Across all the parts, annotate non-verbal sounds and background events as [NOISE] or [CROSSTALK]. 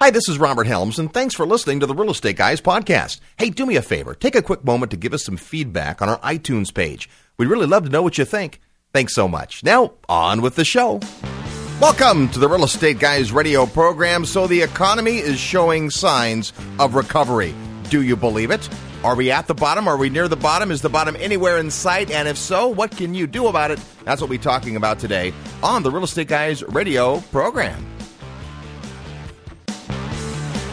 Hi, this is Robert Helms, and thanks for listening to the Real Estate Guys podcast. Hey, do me a favor. Take a quick moment to give us some feedback on our iTunes page. We'd really love to know what you think. Thanks so much. Now, on with the show. Welcome to the Real Estate Guys radio program. So, the economy is showing signs of recovery. Do you believe it? Are we at the bottom? Are we near the bottom? Is the bottom anywhere in sight? And if so, what can you do about it? That's what we're talking about today on the Real Estate Guys radio program.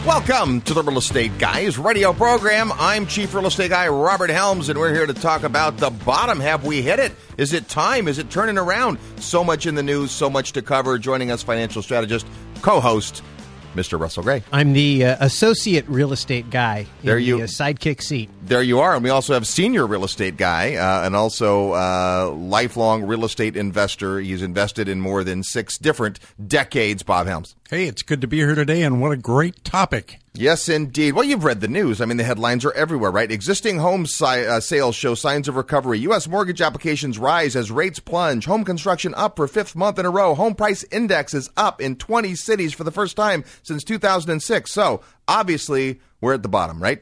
Welcome to the Real Estate Guys radio program. I'm Chief Real Estate Guy Robert Helms, and we're here to talk about the bottom. Have we hit it? Is it time? Is it turning around? So much in the news, so much to cover. Joining us, financial strategist, co host, Mr. Russell Gray. I'm the uh, associate real estate guy. There you the, uh, sidekick seat. There you are, and we also have senior real estate guy, uh, and also uh, lifelong real estate investor. He's invested in more than six different decades. Bob Helms. Hey, it's good to be here today, and what a great topic. Yes, indeed. Well, you've read the news. I mean, the headlines are everywhere, right? Existing home si- uh, sales show signs of recovery. U.S. mortgage applications rise as rates plunge. Home construction up for fifth month in a row. Home price index is up in 20 cities for the first time since 2006. So, obviously, we're at the bottom, right?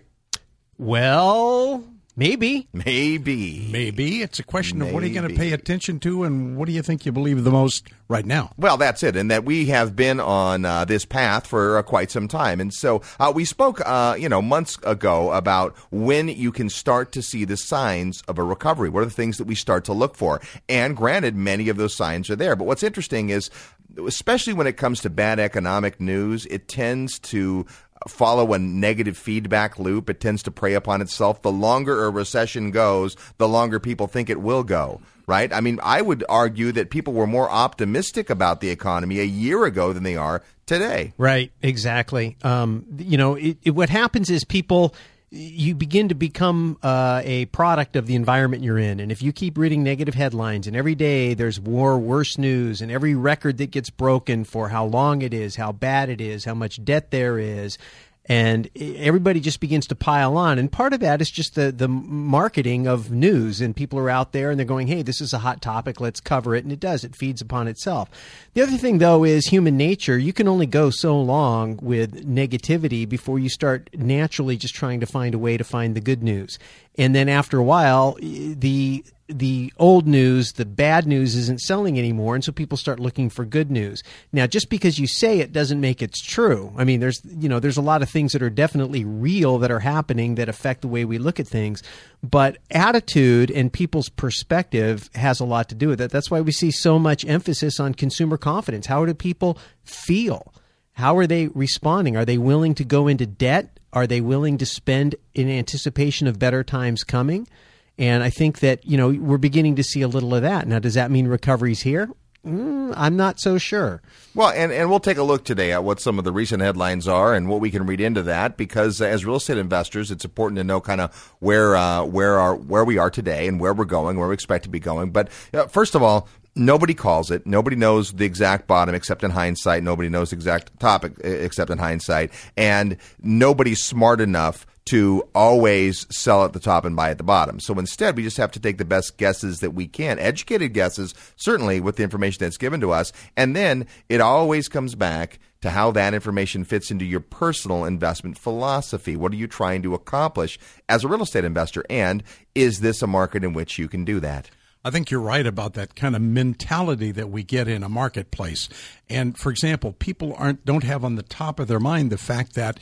Well, maybe. Maybe. Maybe. It's a question of what are you going to pay attention to, and what do you think you believe the most right now? Well, that's it, and that we have been on uh, this path for uh, quite some time, and so uh, we spoke, uh, you know, months ago about when you can start to see the signs of a recovery. What are the things that we start to look for? And granted, many of those signs are there, but what's interesting is, especially when it comes to bad economic news, it tends to follow a negative feedback loop. It tends to prey upon itself. The longer a recession goes, the longer people think it will go. Right? I mean, I would argue that people were more optimistic about the economy a year ago than they are today. Right, exactly. Um, you know, it, it, what happens is people you begin to become uh, a product of the environment you're in. And if you keep reading negative headlines, and every day there's more worse news, and every record that gets broken for how long it is, how bad it is, how much debt there is, and everybody just begins to pile on. And part of that is just the the marketing of news, and people are out there and they're going, "Hey, this is a hot topic, let's cover it," and it does. It feeds upon itself. The other thing, though, is human nature. You can only go so long with negativity before you start naturally just trying to find a way to find the good news. And then after a while, the the old news, the bad news isn't selling anymore, and so people start looking for good news. Now, just because you say it doesn't make it true. I mean, there's you know there's a lot of things that are definitely real that are happening that affect the way we look at things, but attitude and people's perspective has a lot to do with it. That's why we see so much emphasis on consumer confidence. How do people feel? How are they responding? Are they willing to go into debt? Are they willing to spend in anticipation of better times coming? And I think that, you know, we're beginning to see a little of that. Now, does that mean recovery's here? Mm, I'm not so sure. Well, and, and we'll take a look today at what some of the recent headlines are and what we can read into that because as real estate investors, it's important to know kind of where uh, where are where we are today and where we're going, where we expect to be going. But uh, first of all, nobody calls it. Nobody knows the exact bottom except in hindsight. Nobody knows the exact topic except in hindsight, and nobody's smart enough to always sell at the top and buy at the bottom. So instead, we just have to take the best guesses that we can, educated guesses, certainly with the information that's given to us. And then it always comes back to how that information fits into your personal investment philosophy. What are you trying to accomplish as a real estate investor? And is this a market in which you can do that? I think you're right about that kind of mentality that we get in a marketplace. And for example, people aren't don't have on the top of their mind the fact that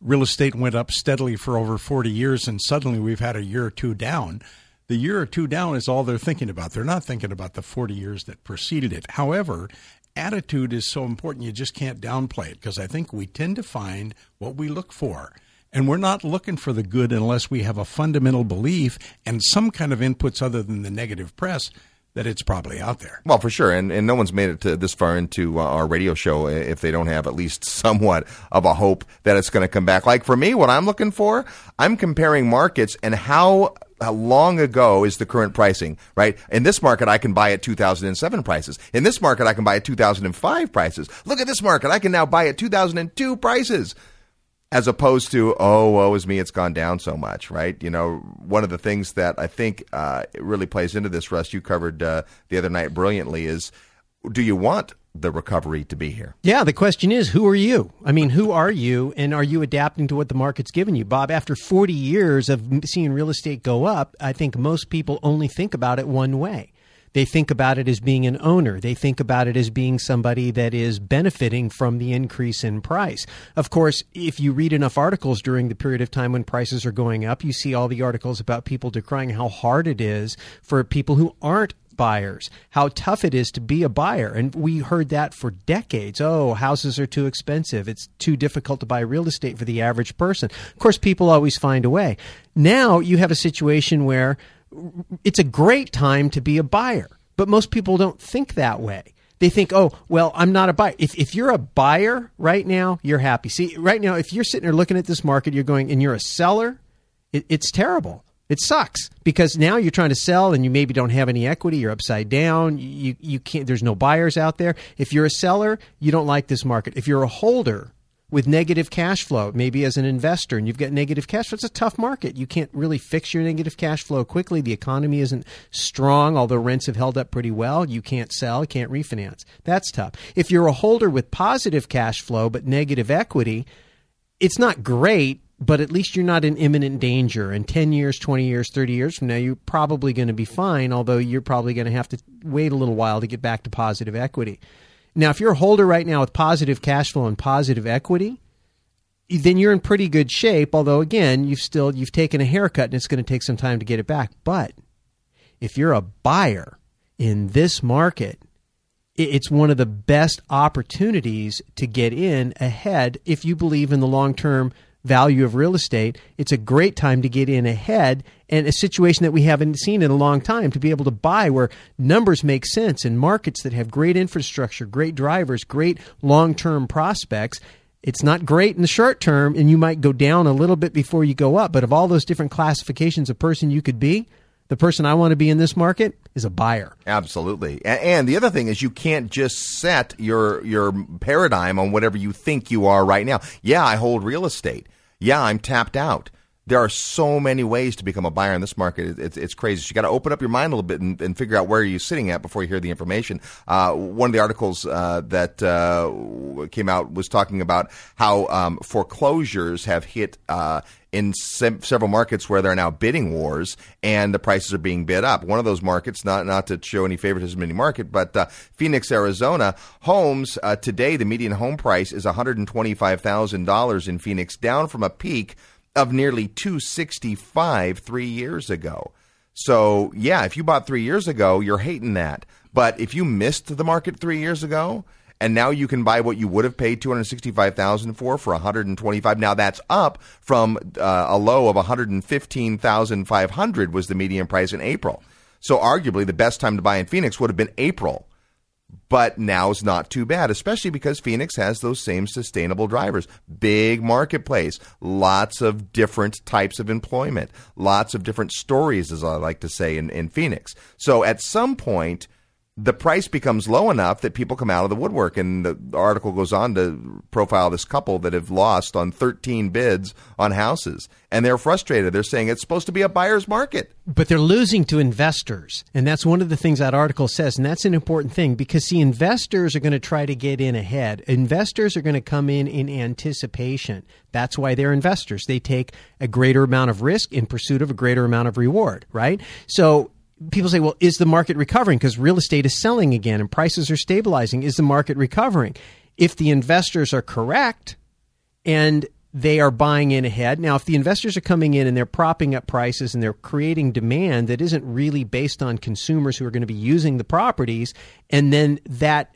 real estate went up steadily for over 40 years and suddenly we've had a year or two down. The year or two down is all they're thinking about. They're not thinking about the 40 years that preceded it. However, attitude is so important you just can't downplay it because I think we tend to find what we look for. And we're not looking for the good unless we have a fundamental belief and some kind of inputs other than the negative press that it's probably out there. Well, for sure, and and no one's made it to this far into uh, our radio show if they don't have at least [LAUGHS] somewhat of a hope that it's going to come back. Like for me, what I'm looking for, I'm comparing markets and how how long ago is the current pricing, right? In this market, I can buy at 2007 prices. In this market, I can buy at 2005 prices. Look at this market. I can now buy at 2002 prices. As opposed to, oh, woe is me, it's gone down so much, right? You know, one of the things that I think uh, really plays into this, Russ, you covered uh, the other night brilliantly, is do you want the recovery to be here. Yeah, the question is, who are you? I mean, who are you, and are you adapting to what the market's given you, Bob? After 40 years of seeing real estate go up, I think most people only think about it one way. They think about it as being an owner. They think about it as being somebody that is benefiting from the increase in price. Of course, if you read enough articles during the period of time when prices are going up, you see all the articles about people decrying how hard it is for people who aren't buyers, how tough it is to be a buyer. And we heard that for decades. Oh, houses are too expensive. It's too difficult to buy real estate for the average person. Of course, people always find a way. Now you have a situation where it's a great time to be a buyer, but most people don't think that way. They think, oh, well, I'm not a buyer. If, if you're a buyer right now, you're happy. See, right now, if you're sitting there looking at this market, you're going, and you're a seller, it, it's terrible. It sucks because now you're trying to sell and you maybe don't have any equity. You're upside down. You, you can't, there's no buyers out there. If you're a seller, you don't like this market. If you're a holder, with negative cash flow, maybe as an investor, and you've got negative cash flow, it's a tough market. You can't really fix your negative cash flow quickly. The economy isn't strong, although rents have held up pretty well. You can't sell, can't refinance. That's tough. If you're a holder with positive cash flow but negative equity, it's not great, but at least you're not in imminent danger. And 10 years, 20 years, 30 years from now, you're probably going to be fine, although you're probably going to have to wait a little while to get back to positive equity. Now, if you're a holder right now with positive cash flow and positive equity, then you're in pretty good shape. Although, again, you've still you've taken a haircut and it's going to take some time to get it back. But if you're a buyer in this market, it's one of the best opportunities to get in ahead if you believe in the long term value of real estate, it's a great time to get in ahead and a situation that we haven't seen in a long time to be able to buy where numbers make sense in markets that have great infrastructure, great drivers, great long term prospects. It's not great in the short term, and you might go down a little bit before you go up. But of all those different classifications of person you could be, the person I want to be in this market is a buyer. Absolutely. And the other thing is you can't just set your your paradigm on whatever you think you are right now. Yeah, I hold real estate yeah, I'm tapped out. There are so many ways to become a buyer in this market. It's, it's crazy. So you got to open up your mind a little bit and, and, figure out where you're sitting at before you hear the information. Uh, one of the articles uh, that uh, came out was talking about how um, foreclosures have hit uh, in se- several markets where there are now bidding wars and the prices are being bid up. One of those markets, not not to show any favoritism in any market, but uh, Phoenix, Arizona, homes uh, today the median home price is one hundred and twenty five thousand dollars in Phoenix, down from a peak of nearly two sixty five three years ago. So yeah, if you bought three years ago, you're hating that. But if you missed the market three years ago, and now you can buy what you would have paid 265,000 for for 125. Now that's up from uh, a low of 115,500 was the median price in April. So arguably the best time to buy in Phoenix would have been April. But now's not too bad, especially because Phoenix has those same sustainable drivers. Big marketplace, lots of different types of employment, lots of different stories, as I like to say in, in Phoenix. So at some point, the price becomes low enough that people come out of the woodwork. And the article goes on to profile this couple that have lost on 13 bids on houses. And they're frustrated. They're saying it's supposed to be a buyer's market. But they're losing to investors. And that's one of the things that article says. And that's an important thing because, see, investors are going to try to get in ahead. Investors are going to come in in anticipation. That's why they're investors. They take a greater amount of risk in pursuit of a greater amount of reward, right? So people say, well, is the market recovering? Because real estate is selling again and prices are stabilizing. Is the market recovering? If the investors are correct and they are buying in ahead. Now, if the investors are coming in and they're propping up prices and they're creating demand that isn't really based on consumers who are going to be using the properties, and then that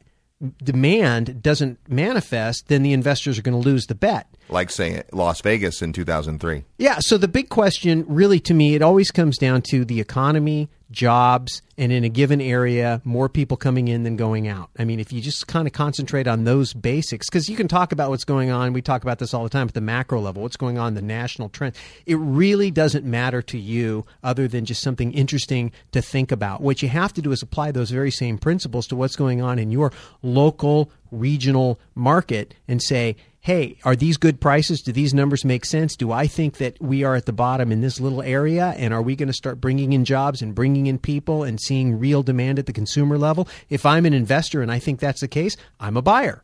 demand doesn't manifest, then the investors are going to lose the bet. Like, say, Las Vegas in 2003. Yeah. So the big question, really, to me, it always comes down to the economy, jobs, and in a given area, more people coming in than going out. I mean, if you just kind of concentrate on those basics, because you can talk about what's going on, we talk about this all the time at the macro level, what's going on, the national trend. It really doesn't matter to you other than just something interesting to think about. What you have to do is apply those very same principles to what's going on in your local regional market and say, hey, are these good prices? Do these numbers make sense? Do I think that we are at the bottom in this little area? And are we going to start bringing in jobs and bringing in people and seeing real demand at the consumer level? If I'm an investor and I think that's the case, I'm a buyer.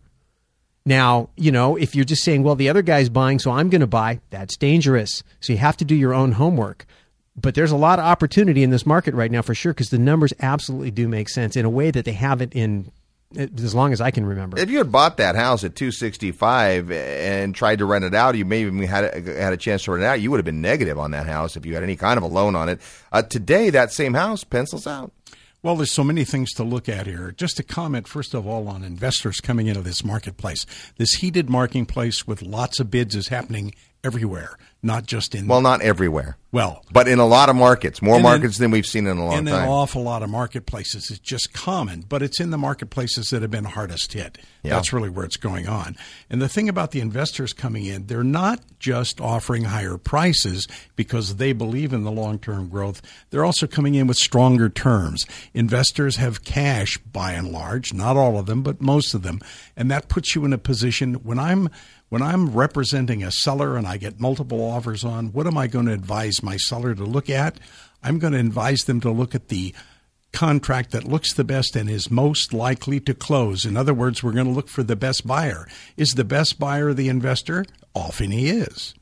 Now, you know, if you're just saying, well, the other guy's buying, so I'm going to buy, that's dangerous. So you have to do your own homework. But there's a lot of opportunity in this market right now for sure because the numbers absolutely do make sense in a way that they haven't in as long as I can remember. If you had bought that house at 265 and tried to rent it out, you maybe had a, had a chance to rent it out. You would have been negative on that house if you had any kind of a loan on it. Uh, today, that same house pencils out. Well, there's so many things to look at here. Just to comment, first of all, on investors coming into this marketplace. This heated marketplace with lots of bids is happening everywhere, not just in. Well, not everywhere. Well, but in a lot of markets, more markets than we've seen in a long in time. In an awful lot of marketplaces, it's just common, but it's in the marketplaces that have been hardest hit. Yeah. That's really where it's going on. And the thing about the investors coming in, they're not just offering higher prices because they believe in the long term growth. They're also coming in with stronger terms. Investors have cash by and large, not all of them, but most of them, and that puts you in a position when I'm when I'm representing a seller and I get multiple offers on, what am I going to advise my seller to look at? I'm going to advise them to look at the contract that looks the best and is most likely to close. In other words, we're going to look for the best buyer. Is the best buyer the investor? Often he is.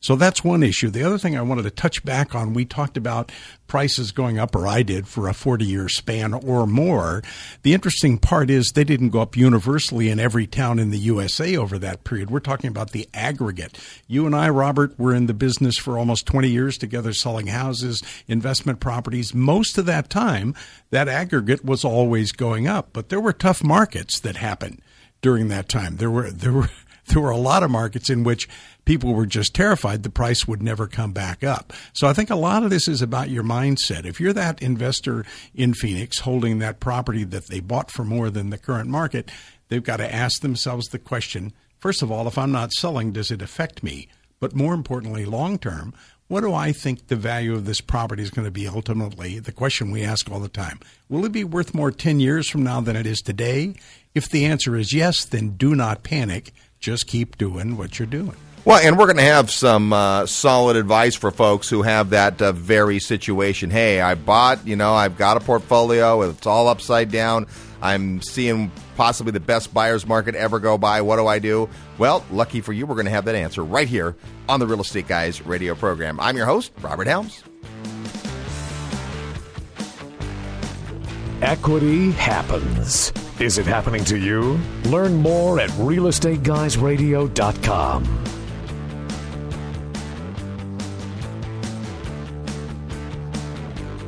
So that's one issue. The other thing I wanted to touch back on, we talked about prices going up, or I did, for a 40 year span or more. The interesting part is they didn't go up universally in every town in the USA over that period. We're talking about the aggregate. You and I, Robert, were in the business for almost 20 years together selling houses, investment properties. Most of that time, that aggregate was always going up, but there were tough markets that happened during that time. There were, there were, [LAUGHS] there were a lot of markets in which people were just terrified the price would never come back up. So I think a lot of this is about your mindset. If you're that investor in Phoenix holding that property that they bought for more than the current market, they've got to ask themselves the question first of all, if I'm not selling, does it affect me? But more importantly, long term, what do I think the value of this property is going to be ultimately? The question we ask all the time. Will it be worth more 10 years from now than it is today? If the answer is yes, then do not panic just keep doing what you're doing. Well, and we're going to have some uh, solid advice for folks who have that uh, very situation. Hey, I bought, you know, I've got a portfolio, it's all upside down. I'm seeing possibly the best buyer's market ever go by. What do I do? Well, lucky for you, we're going to have that answer right here on the Real Estate Guys radio program. I'm your host, Robert Helms. Equity happens. Is it happening to you? Learn more at realestateguysradio.com.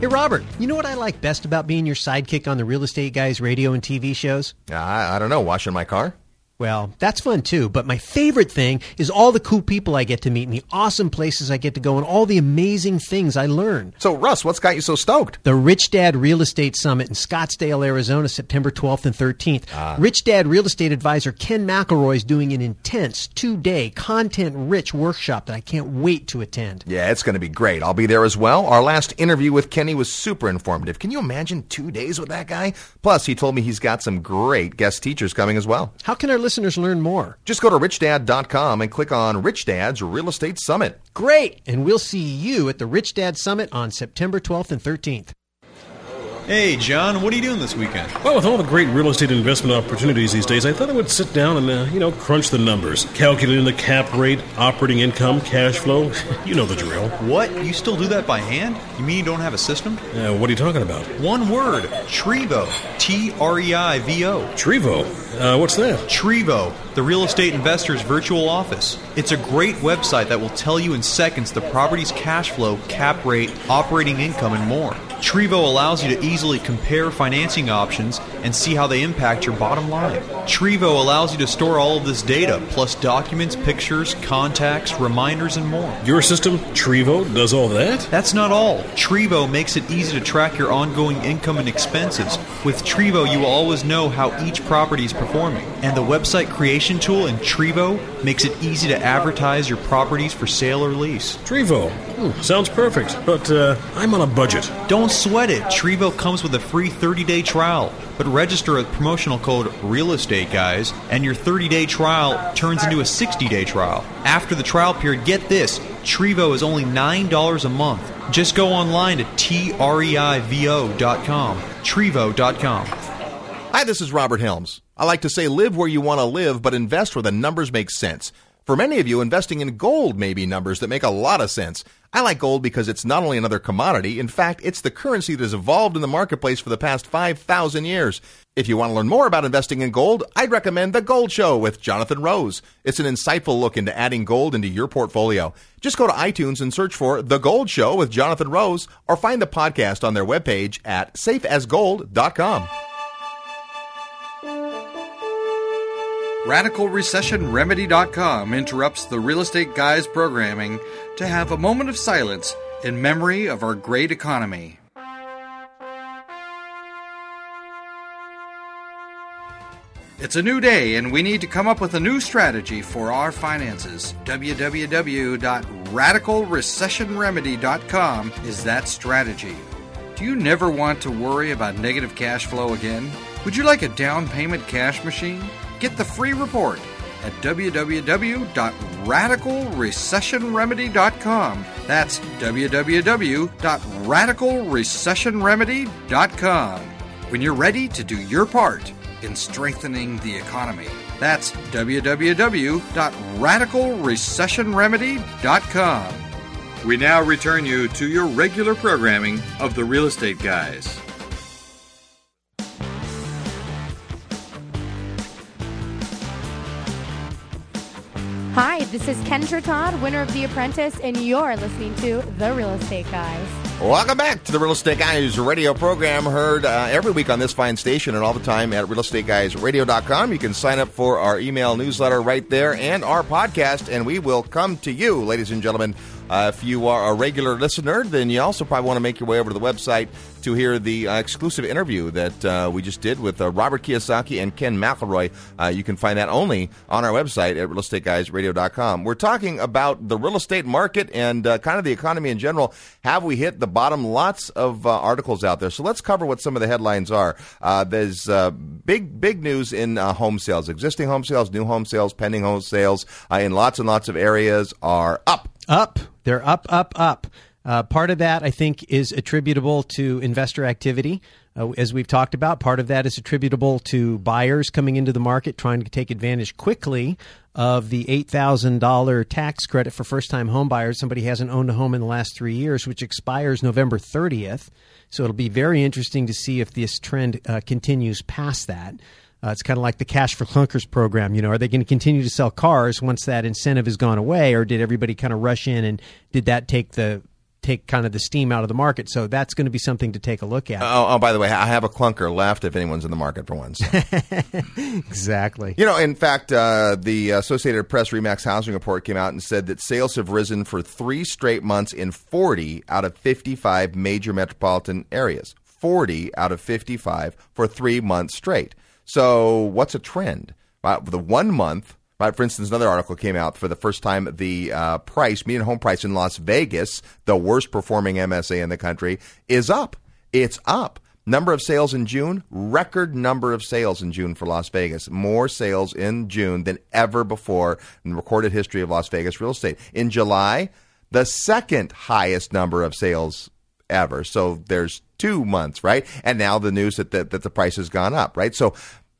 Hey, Robert, you know what I like best about being your sidekick on the Real Estate Guys radio and TV shows? I, I don't know. Washing my car? Well, that's fun too, but my favorite thing is all the cool people I get to meet and the awesome places I get to go and all the amazing things I learn. So, Russ, what's got you so stoked? The Rich Dad Real Estate Summit in Scottsdale, Arizona, September 12th and 13th. Ah. Rich Dad Real Estate Advisor Ken McElroy is doing an intense two day, content rich workshop that I can't wait to attend. Yeah, it's going to be great. I'll be there as well. Our last interview with Kenny was super informative. Can you imagine two days with that guy? Plus, he told me he's got some great guest teachers coming as well. How can our listeners learn more? Just go to richdad.com and click on Rich Dad's Real Estate Summit. Great! And we'll see you at the Rich Dad Summit on September 12th and 13th. Hey, John, what are you doing this weekend? Well, with all the great real estate investment opportunities these days, I thought I would sit down and, uh, you know, crunch the numbers. Calculating the cap rate, operating income, cash flow. [LAUGHS] you know the drill. What? You still do that by hand? You mean you don't have a system? Uh, what are you talking about? One word Treivo. T R E I V O. Treivo? Uh, what's that? Treivo, the real estate investor's virtual office. It's a great website that will tell you in seconds the property's cash flow, cap rate, operating income, and more. Treivo allows you to easily compare financing options and see how they impact your bottom line. Treivo allows you to store all of this data, plus documents, pictures, contacts, reminders, and more. Your system, Treivo, does all that? That's not all. Treivo makes it easy to track your ongoing income and expenses. With Treivo, you will always know how each property is performing. And the website creation tool in Treivo makes it easy to advertise your properties for sale or lease. Treivo, Hmm, sounds perfect, but uh, I'm on a budget. Don't sweat it. Treivo comes with a free 30 day trial. But register with promotional code Real Estate Guys, and your 30 day trial turns into a 60 day trial. After the trial period, get this Treivo is only $9 a month. Just go online to T-R-E-I-V-O.com. Treivo.com. Hi, this is Robert Helms. I like to say live where you want to live, but invest where the numbers make sense. For many of you, investing in gold may be numbers that make a lot of sense. I like gold because it's not only another commodity, in fact, it's the currency that has evolved in the marketplace for the past 5,000 years. If you want to learn more about investing in gold, I'd recommend The Gold Show with Jonathan Rose. It's an insightful look into adding gold into your portfolio. Just go to iTunes and search for The Gold Show with Jonathan Rose or find the podcast on their webpage at safeasgold.com. RadicalRecessionRemedy.com interrupts the Real Estate Guys programming to have a moment of silence in memory of our great economy. It's a new day, and we need to come up with a new strategy for our finances. www.radicalrecessionremedy.com is that strategy. Do you never want to worry about negative cash flow again? Would you like a down payment cash machine? Get the free report at www.radicalrecessionremedy.com. That's www.radicalrecessionremedy.com. When you're ready to do your part in strengthening the economy. That's www.radicalrecessionremedy.com. We now return you to your regular programming of the Real Estate Guys. This is Kendra Todd, winner of The Apprentice, and you're listening to The Real Estate Guys. Welcome back to the Real Estate Guys radio program, heard uh, every week on this fine station and all the time at realestateguysradio.com. You can sign up for our email newsletter right there and our podcast, and we will come to you, ladies and gentlemen. Uh, if you are a regular listener, then you also probably want to make your way over to the website to hear the uh, exclusive interview that uh, we just did with uh, Robert Kiyosaki and Ken McElroy. Uh, you can find that only on our website at realestateguysradio.com. We're talking about the real estate market and uh, kind of the economy in general. Have we hit the bottom? Lots of articles out there. So let's cover what some of the headlines are. there's big, big news in home sales. Existing home sales, new home sales, pending home sales in lots and lots of areas are up. Up. They're up, up, up. Uh, part of that, I think, is attributable to investor activity. Uh, as we've talked about, part of that is attributable to buyers coming into the market trying to take advantage quickly of the $8,000 tax credit for first time home buyers. Somebody hasn't owned a home in the last three years, which expires November 30th. So it'll be very interesting to see if this trend uh, continues past that. Uh, it's kind of like the cash for clunkers program. You know, are they going to continue to sell cars once that incentive has gone away, or did everybody kind of rush in and did that take the take kind of the steam out of the market? So that's going to be something to take a look at. Oh, oh by the way, I have a clunker left if anyone's in the market for one. So. [LAUGHS] exactly. You know, in fact, uh, the Associated Press RE/MAX Housing Report came out and said that sales have risen for three straight months in 40 out of 55 major metropolitan areas. 40 out of 55 for three months straight. So, what's a trend? The one month, right? For instance, another article came out for the first time. The uh, price, median home price in Las Vegas, the worst performing MSA in the country, is up. It's up. Number of sales in June, record number of sales in June for Las Vegas. More sales in June than ever before in recorded history of Las Vegas real estate. In July, the second highest number of sales ever. So there's two months, right? And now the news that, that, that the price has gone up, right? So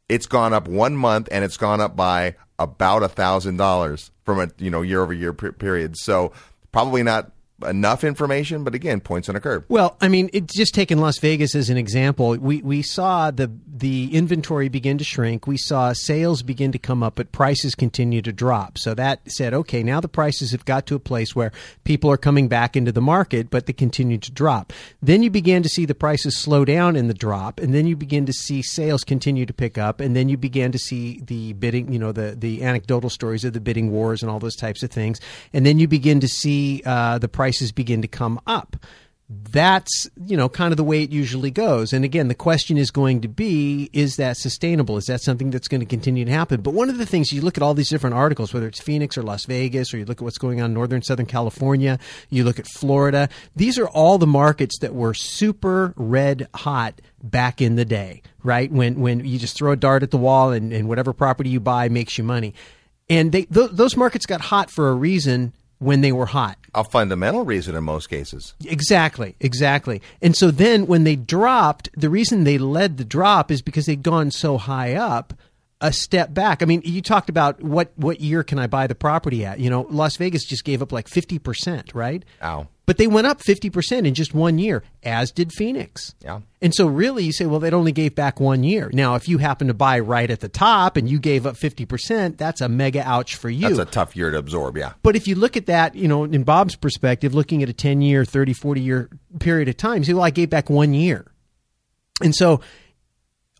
it's gone up one month and it's gone up by about a thousand dollars from a you know year over year period. So probably not enough information, but again, points on a curve. Well, I mean, it's just taking Las Vegas as an example. We we saw the the inventory begin to shrink. We saw sales begin to come up, but prices continue to drop. So that said, okay, now the prices have got to a place where people are coming back into the market, but they continue to drop. Then you began to see the prices slow down in the drop, and then you begin to see sales continue to pick up, and then you began to see the bidding, you know, the the anecdotal stories of the bidding wars and all those types of things, and then you begin to see uh, the prices begin to come up. That's you know kind of the way it usually goes. And again the question is going to be is that sustainable? Is that something that's going to continue to happen? But one of the things you look at all these different articles whether it's phoenix or las vegas or you look at what's going on in northern southern california you look at florida these are all the markets that were super red hot back in the day right? When when you just throw a dart at the wall and, and whatever property you buy makes you money. And they, th- those markets got hot for a reason when they were hot. A fundamental reason in most cases. Exactly, exactly. And so then when they dropped, the reason they led the drop is because they'd gone so high up a step back. I mean, you talked about what what year can I buy the property at? You know, Las Vegas just gave up like 50%, right? Ow. But they went up 50% in just one year, as did Phoenix. Yeah. And so really you say, well, they only gave back one year. Now, if you happen to buy right at the top and you gave up 50%, that's a mega ouch for you. That's a tough year to absorb, yeah. But if you look at that, you know, in Bob's perspective, looking at a 10 year, 30, 40 year period of time, you say, well, I gave back one year. And so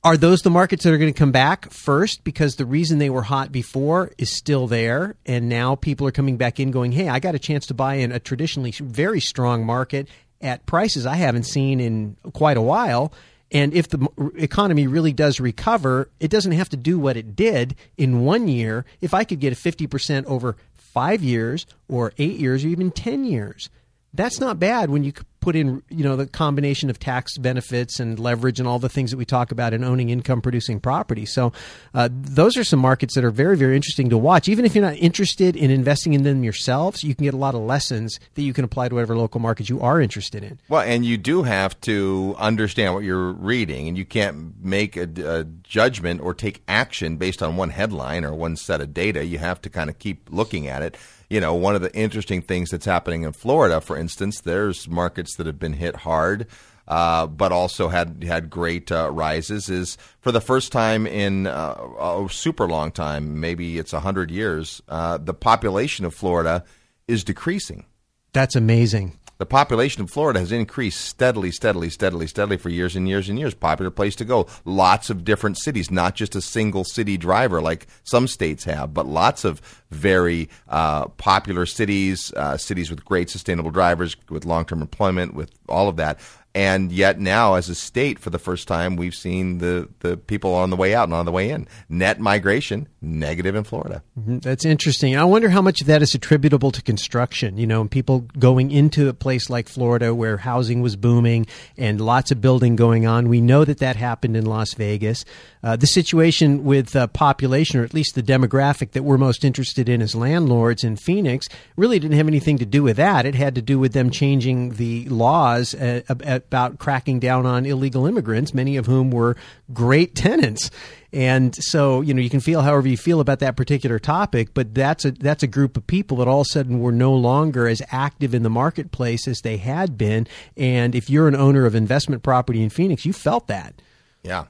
are those the markets that are going to come back first? Because the reason they were hot before is still there and now people are coming back in going hey i got a chance to buy in a traditionally very strong market at prices i haven't seen in quite a while. And if the economy really does recover it doesn't have to do what it did in one year. If i could get a 50% over five years or eight years or even 10 years that's not bad when you put in you know the combination of tax benefits and leverage and all the things that we talk about in owning income producing property so uh, those are some markets that are very very interesting to watch even if you're not interested in investing in them yourselves you can get a lot of lessons that you can apply to whatever local market you are interested in Well, and you do have to understand what you're reading, and you can't make a, a judgment or take action based on one headline or one set of data. You have to kind of keep looking at it. You know, one of the interesting things that's happening in Florida, for instance, there's markets that have been hit hard. Uh, but also had had great uh, rises. Is for the first time in uh, a super long time, maybe it's hundred years. Uh, the population of Florida is decreasing that's amazing the population of Florida has increased steadily, steadily, steadily, steadily for years and years and years. Popular place to go. Lots of different cities, not just a single city driver like some states have, but lots of very uh, popular cities, uh, cities with great sustainable drivers, with long term employment, with all of that. And yet now, as a state, for the first time, we've seen the, the people on the way out and on the way in. Net migration, negative in Florida. Mm-hmm. That's interesting. I wonder how much of that is attributable to construction, you know, and people going into a place like Florida where housing was booming and lots of building going on. We know that that happened in Las Vegas. Uh, the situation with uh, population, or at least the demographic that we're most interested in as landlords in Phoenix, really didn't have anything to do with that. It had to do with them changing the laws uh, about cracking down on illegal immigrants, many of whom were great tenants. And so, you know, you can feel however you feel about that particular topic, but that's a that's a group of people that all of a sudden were no longer as active in the marketplace as they had been. And if you're an owner of investment property in Phoenix, you felt that. Yeah.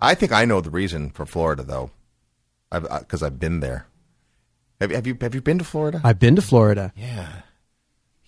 I think I know the reason for Florida, though, because I've, uh, I've been there. Have, have you have you been to Florida? I've been to Florida. yeah.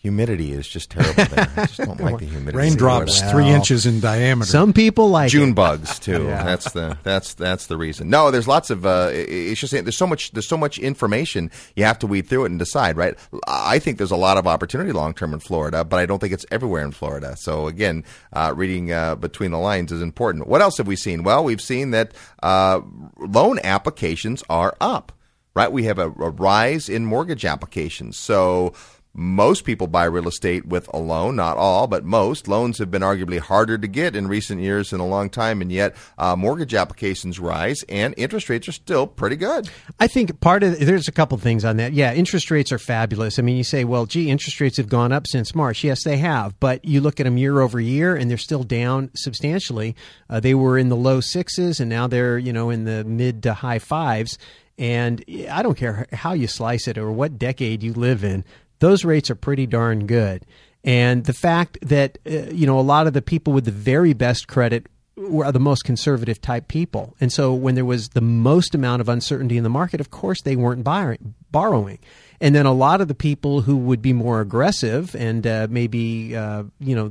Humidity is just terrible there. I just don't like the [LAUGHS] humidity. in Raindrops Florida. three inches in diameter. Some people like June it. bugs too. [LAUGHS] That's the that's that's the reason. No, there's lots of. Uh, it's just there's so much there's so much information you have to weed through it and decide. Right. I think there's a lot of opportunity long term in Florida, but I don't think it's everywhere in Florida. So again, uh, reading uh, between the lines is important. What else have we seen? Well, we've seen that uh, loan applications are up. Right. We have a, a rise in mortgage applications. So most people buy real estate with a loan, not all, but most. Loans have been arguably harder to get in recent years in a long time, and yet uh, mortgage applications rise and interest rates are still pretty good. I think part of there's a couple things on that. Yeah, interest rates are fabulous. I mean, you say, well, gee, interest rates have gone up since March. Yes, they have, but you look at them year over year, and they're still down substantially. Uh, they were in the low sixes, and now they're you know in the mid to high fives. And I don't care how you slice it or what decade you live in, those rates are pretty darn good. And the fact that uh, you know a lot of the people with the very best credit were the most conservative type people. And so when there was the most amount of uncertainty in the market, of course they weren't buy- borrowing. And then a lot of the people who would be more aggressive and uh, maybe uh, you know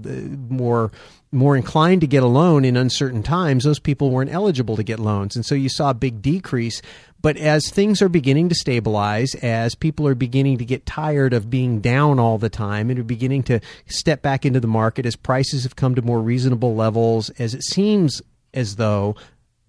more more inclined to get a loan in uncertain times, those people weren't eligible to get loans, and so you saw a big decrease. But as things are beginning to stabilize, as people are beginning to get tired of being down all the time and are beginning to step back into the market, as prices have come to more reasonable levels, as it seems as though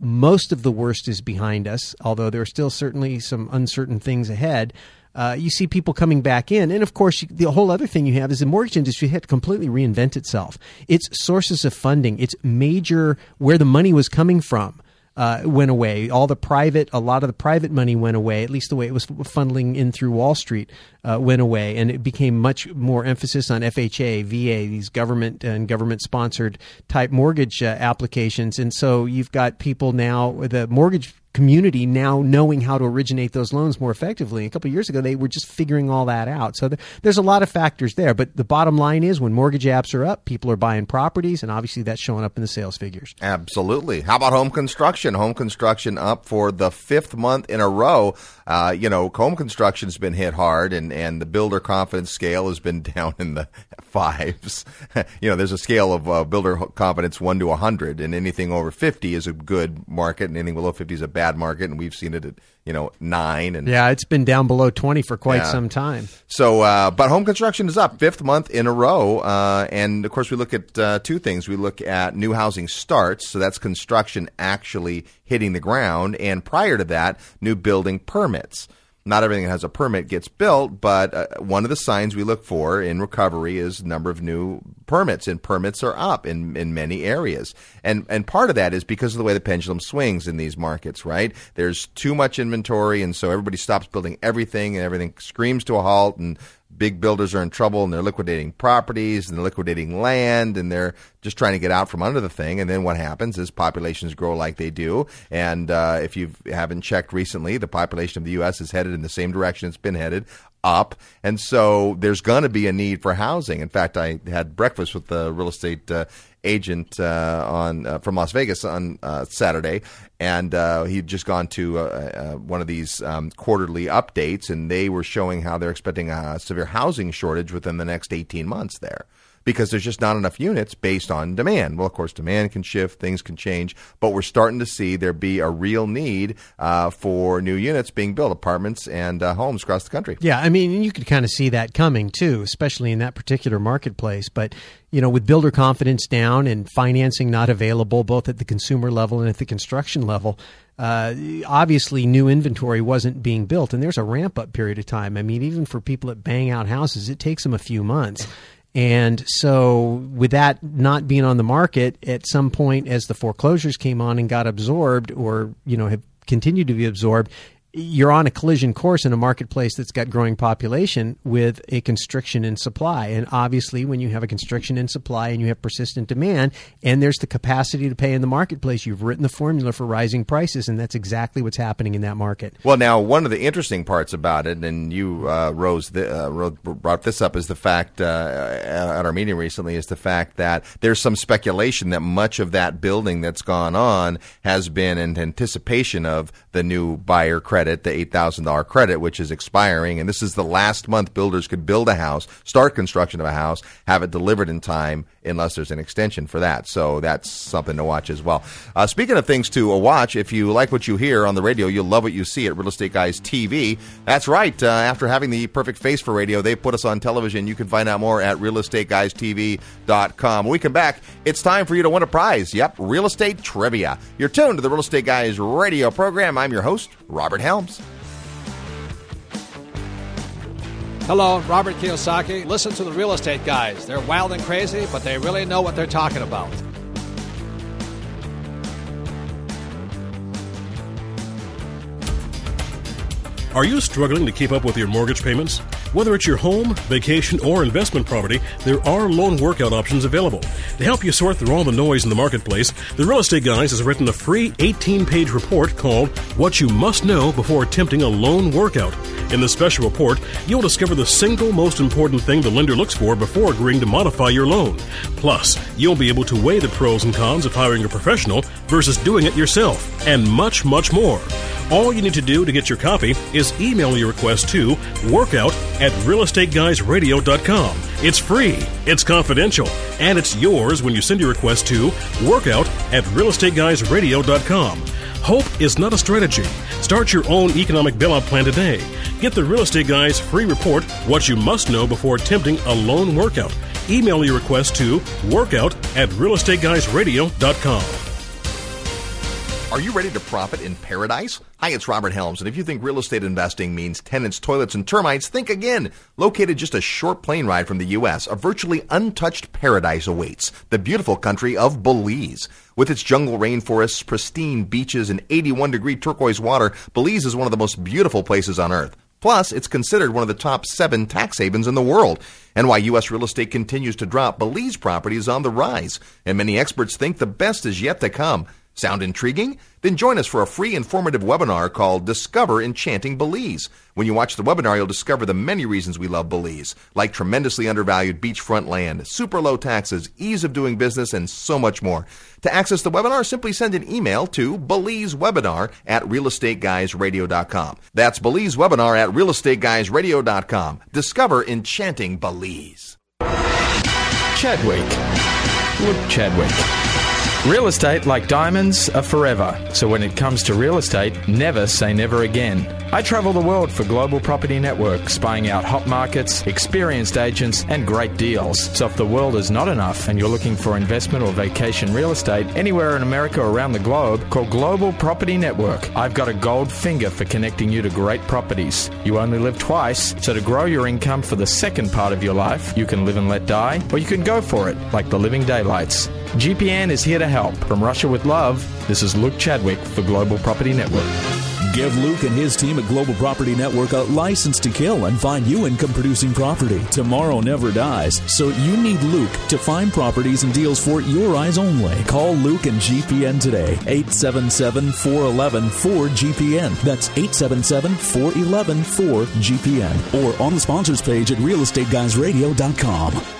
most of the worst is behind us, although there are still certainly some uncertain things ahead. Uh, you see people coming back in. And of course, you, the whole other thing you have is the mortgage industry had to completely reinvent itself. Its sources of funding, its major, where the money was coming from, uh, went away. All the private, a lot of the private money went away. At least the way it was funneling in through Wall Street uh, went away, and it became much more emphasis on FHA, VA, these government and government sponsored type mortgage uh, applications. And so you've got people now, the mortgage community now knowing how to originate those loans more effectively. A couple years ago, they were just figuring all that out. So there's a lot of factors there. But the bottom line is when mortgage apps are up, people are buying properties, and obviously that's showing up in the sales figures. Absolutely. How about home construction? Home construction up for the fifth month in a row. Uh, you know, home construction's been hit hard, and, and the builder confidence scale has been [LAUGHS] down in the fives. [LAUGHS] you know, there's a scale of uh, builder confidence 1 to 100, and anything over 50 is a good market, and anything below 50 is a bad market, and we've seen it at you know nine and yeah, it's been down below 20 for quite yeah. some time. So, uh, but home construction is up fifth month in a row, uh, and of course we look at uh, two things. We look at new housing starts, so that's construction actually hitting the ground, and prior to that, new building permits not everything that has a permit gets built, but uh, one of the signs we look for in recovery is number of new permits, and permits are up in, in many areas. And and part of that is because of the way the pendulum swings in these markets, right? There's too much inventory, and so everybody stops building everything, and everything screams to a halt, and big builders are in trouble and they're liquidating properties and they're liquidating land and they're just trying to get out from under the thing. And then what happens is populations grow like they do. And uh, if you haven't checked recently, the population of the U.S. is headed in the same direction it's been headed up. And so there's going to be a need for housing. In fact, I had breakfast with the real estate uh, agent uh, on uh, from Las Vegas on uh, Saturday, and uh, he'd just gone to uh, uh, one of these um, quarterly updates, and they were showing how they're expecting a severe housing shortage within the next 18 months there because there's just not enough units based on demand. Well, of course, demand can shift, things can change, but we're starting to see there be a real need uh, for new units being built, apartments and uh, homes across the country. Yeah, I mean, you could kind of see that coming too, especially in that particular marketplace. But you know, with builder confidence down and financing not available, both at the consumer level and at the construction level. Uh, obviously, new inventory wasn't being built, and there's a ramp up period of time. I mean, even for people that bang out houses, it takes them a few months. And so, with that not being on the market, at some point, as the foreclosures came on and got absorbed, or you know have continued to be absorbed, you're on a collision course in a marketplace that's got growing population with a constriction in supply. And obviously, when you have a constriction in supply and you have persistent demand, and there's the capacity to pay in the marketplace, you've written the formula for rising prices, and that's exactly what's happening in that market. Well, now one of the interesting parts about it, and you uh, Rose uh, brought this up, is the fact uh, at our meeting recently is the fact that there's some speculation that much of that building that's gone on has been in anticipation of the new buyer credit credit, the $8,000 credit, which is expiring. And this is the last month builders could build a house, start construction of a house, have it delivered in time, unless there's an extension for that. So that's something to watch as well. Uh, speaking of things to watch, if you like what you hear on the radio, you'll love what you see at Real Estate Guys TV. That's right. Uh, after having the perfect face for radio, they put us on television. You can find out more at realestateguystv.com. When we come back, it's time for you to win a prize. Yep, real estate trivia. You're tuned to the Real Estate Guys radio program. I'm your host, Robert Helms. Hello, Robert Kiyosaki. Listen to the real estate guys. They're wild and crazy, but they really know what they're talking about. Are you struggling to keep up with your mortgage payments? Whether it's your home, vacation, or investment property, there are loan workout options available. To help you sort through all the noise in the marketplace, the Real Estate Guys has written a free 18 page report called What You Must Know Before Attempting a Loan Workout. In the special report, you'll discover the single most important thing the lender looks for before agreeing to modify your loan. Plus, you'll be able to weigh the pros and cons of hiring a professional versus doing it yourself, and much, much more. All you need to do to get your copy is email your request to workout at realestateguysradio.com. It's free, it's confidential, and it's yours when you send your request to workout at realestateguysradio.com. Hope is not a strategy. Start your own economic bailout plan today. Get the Real Estate Guy's free report, What You Must Know Before Attempting a Loan Workout. Email your request to workout at realestateguysradio.com. Are you ready to profit in paradise? Hi, it's Robert Helms, and if you think real estate investing means tenants, toilets, and termites, think again. Located just a short plane ride from the U.S., a virtually untouched paradise awaits the beautiful country of Belize. With its jungle rainforests, pristine beaches, and 81 degree turquoise water, Belize is one of the most beautiful places on earth. Plus, it's considered one of the top seven tax havens in the world. And why U.S. real estate continues to drop, Belize property is on the rise, and many experts think the best is yet to come. Sound intriguing? Then join us for a free informative webinar called Discover Enchanting Belize. When you watch the webinar, you'll discover the many reasons we love Belize, like tremendously undervalued beachfront land, super low taxes, ease of doing business, and so much more. To access the webinar, simply send an email to BelizeWebinar at realestateguysradio.com. That's BelizeWebinar at realestateguysradio.com. Discover Enchanting Belize. Chadwick. Chadwick. Real estate, like diamonds, are forever. So when it comes to real estate, never say never again. I travel the world for Global Property Network, spying out hot markets, experienced agents, and great deals. So if the world is not enough and you're looking for investment or vacation real estate anywhere in America or around the globe, call Global Property Network. I've got a gold finger for connecting you to great properties. You only live twice, so to grow your income for the second part of your life, you can live and let die, or you can go for it, like the living daylights. GPN is here to help. From Russia with Love, this is Luke Chadwick for Global Property Network. Give Luke and his team at Global Property Network a license to kill and find you income producing property. Tomorrow never dies, so you need Luke to find properties and deals for your eyes only. Call Luke and GPN today, 877 411 4GPN. That's 877 411 4GPN. Or on the sponsors page at realestateguysradio.com.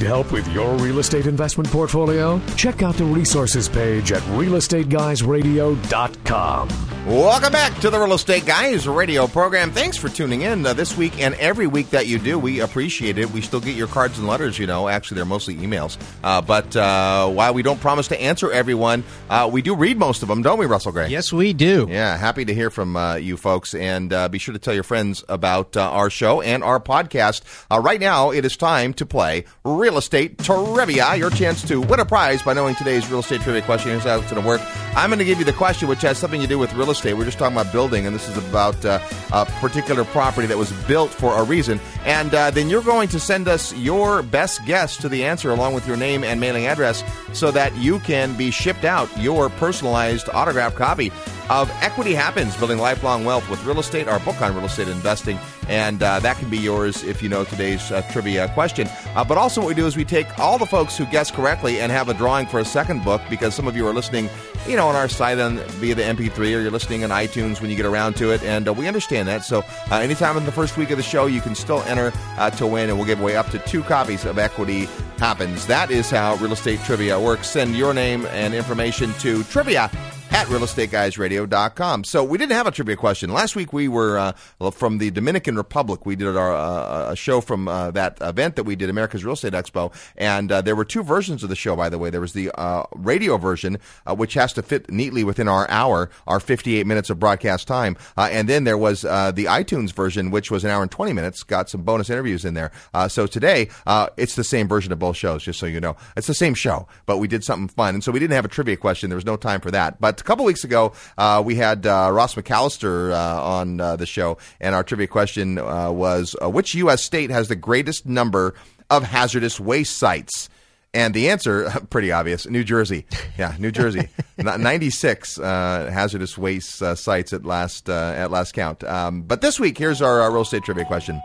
Need help with your real estate investment portfolio? Check out the resources page at realestateguysradio.com. Welcome back to the Real Estate Guys radio program. Thanks for tuning in uh, this week and every week that you do. We appreciate it. We still get your cards and letters, you know. Actually, they're mostly emails. Uh, but uh, while we don't promise to answer everyone, uh, we do read most of them, don't we, Russell Gray? Yes, we do. Yeah, happy to hear from uh, you folks. And uh, be sure to tell your friends about our show and our podcast. right now, it is time to play Real Real estate Trivia. Your chance to win a prize by knowing today's real estate trivia question. Here's how it's going to work. I'm going to give you the question, which has something to do with real estate. We're just talking about building, and this is about uh, a particular property that was built for a reason. And uh, then you're going to send us your best guess to the answer along with your name and mailing address so that you can be shipped out your personalized autograph copy of Equity Happens Building Lifelong Wealth with Real Estate, our book on real estate investing. And uh, that can be yours if you know today's uh, trivia question. Uh, but also, what we do is we take all the folks who guess correctly and have a drawing for a second book because some of you are listening, you know, on our site on, via the MP3 or you're listening on iTunes when you get around to it. And uh, we understand that. So, uh, anytime in the first week of the show, you can still enter uh, to win, and we'll give away up to two copies of Equity Happens. That is how real estate trivia works. Send your name and information to trivia at realestateguysradio.com. So we didn't have a trivia question. Last week we were uh, from the Dominican Republic. We did our uh, a show from uh, that event that we did, America's Real Estate Expo, and uh, there were two versions of the show. By the way, there was the uh, radio version, uh, which has to fit neatly within our hour, our 58 minutes of broadcast time, and then there was the iTunes version, which was an hour and 20 minutes, got some bonus interviews in there. so today it's the same version of both shows, just so you know. It's the same show, but we did something fun, and so we didn't have a trivia question. There was no time for that, but a couple weeks ago, uh, we had uh, Ross McCallister uh, on uh, the show, and our trivia question uh, was uh, Which U.S. state has the greatest number of hazardous waste sites? And the answer, [LAUGHS] pretty obvious, New Jersey. Yeah, New Jersey. [LAUGHS] 96 hazardous waste sites at last at last count. Um, but this week, here's our, our real estate trivia question.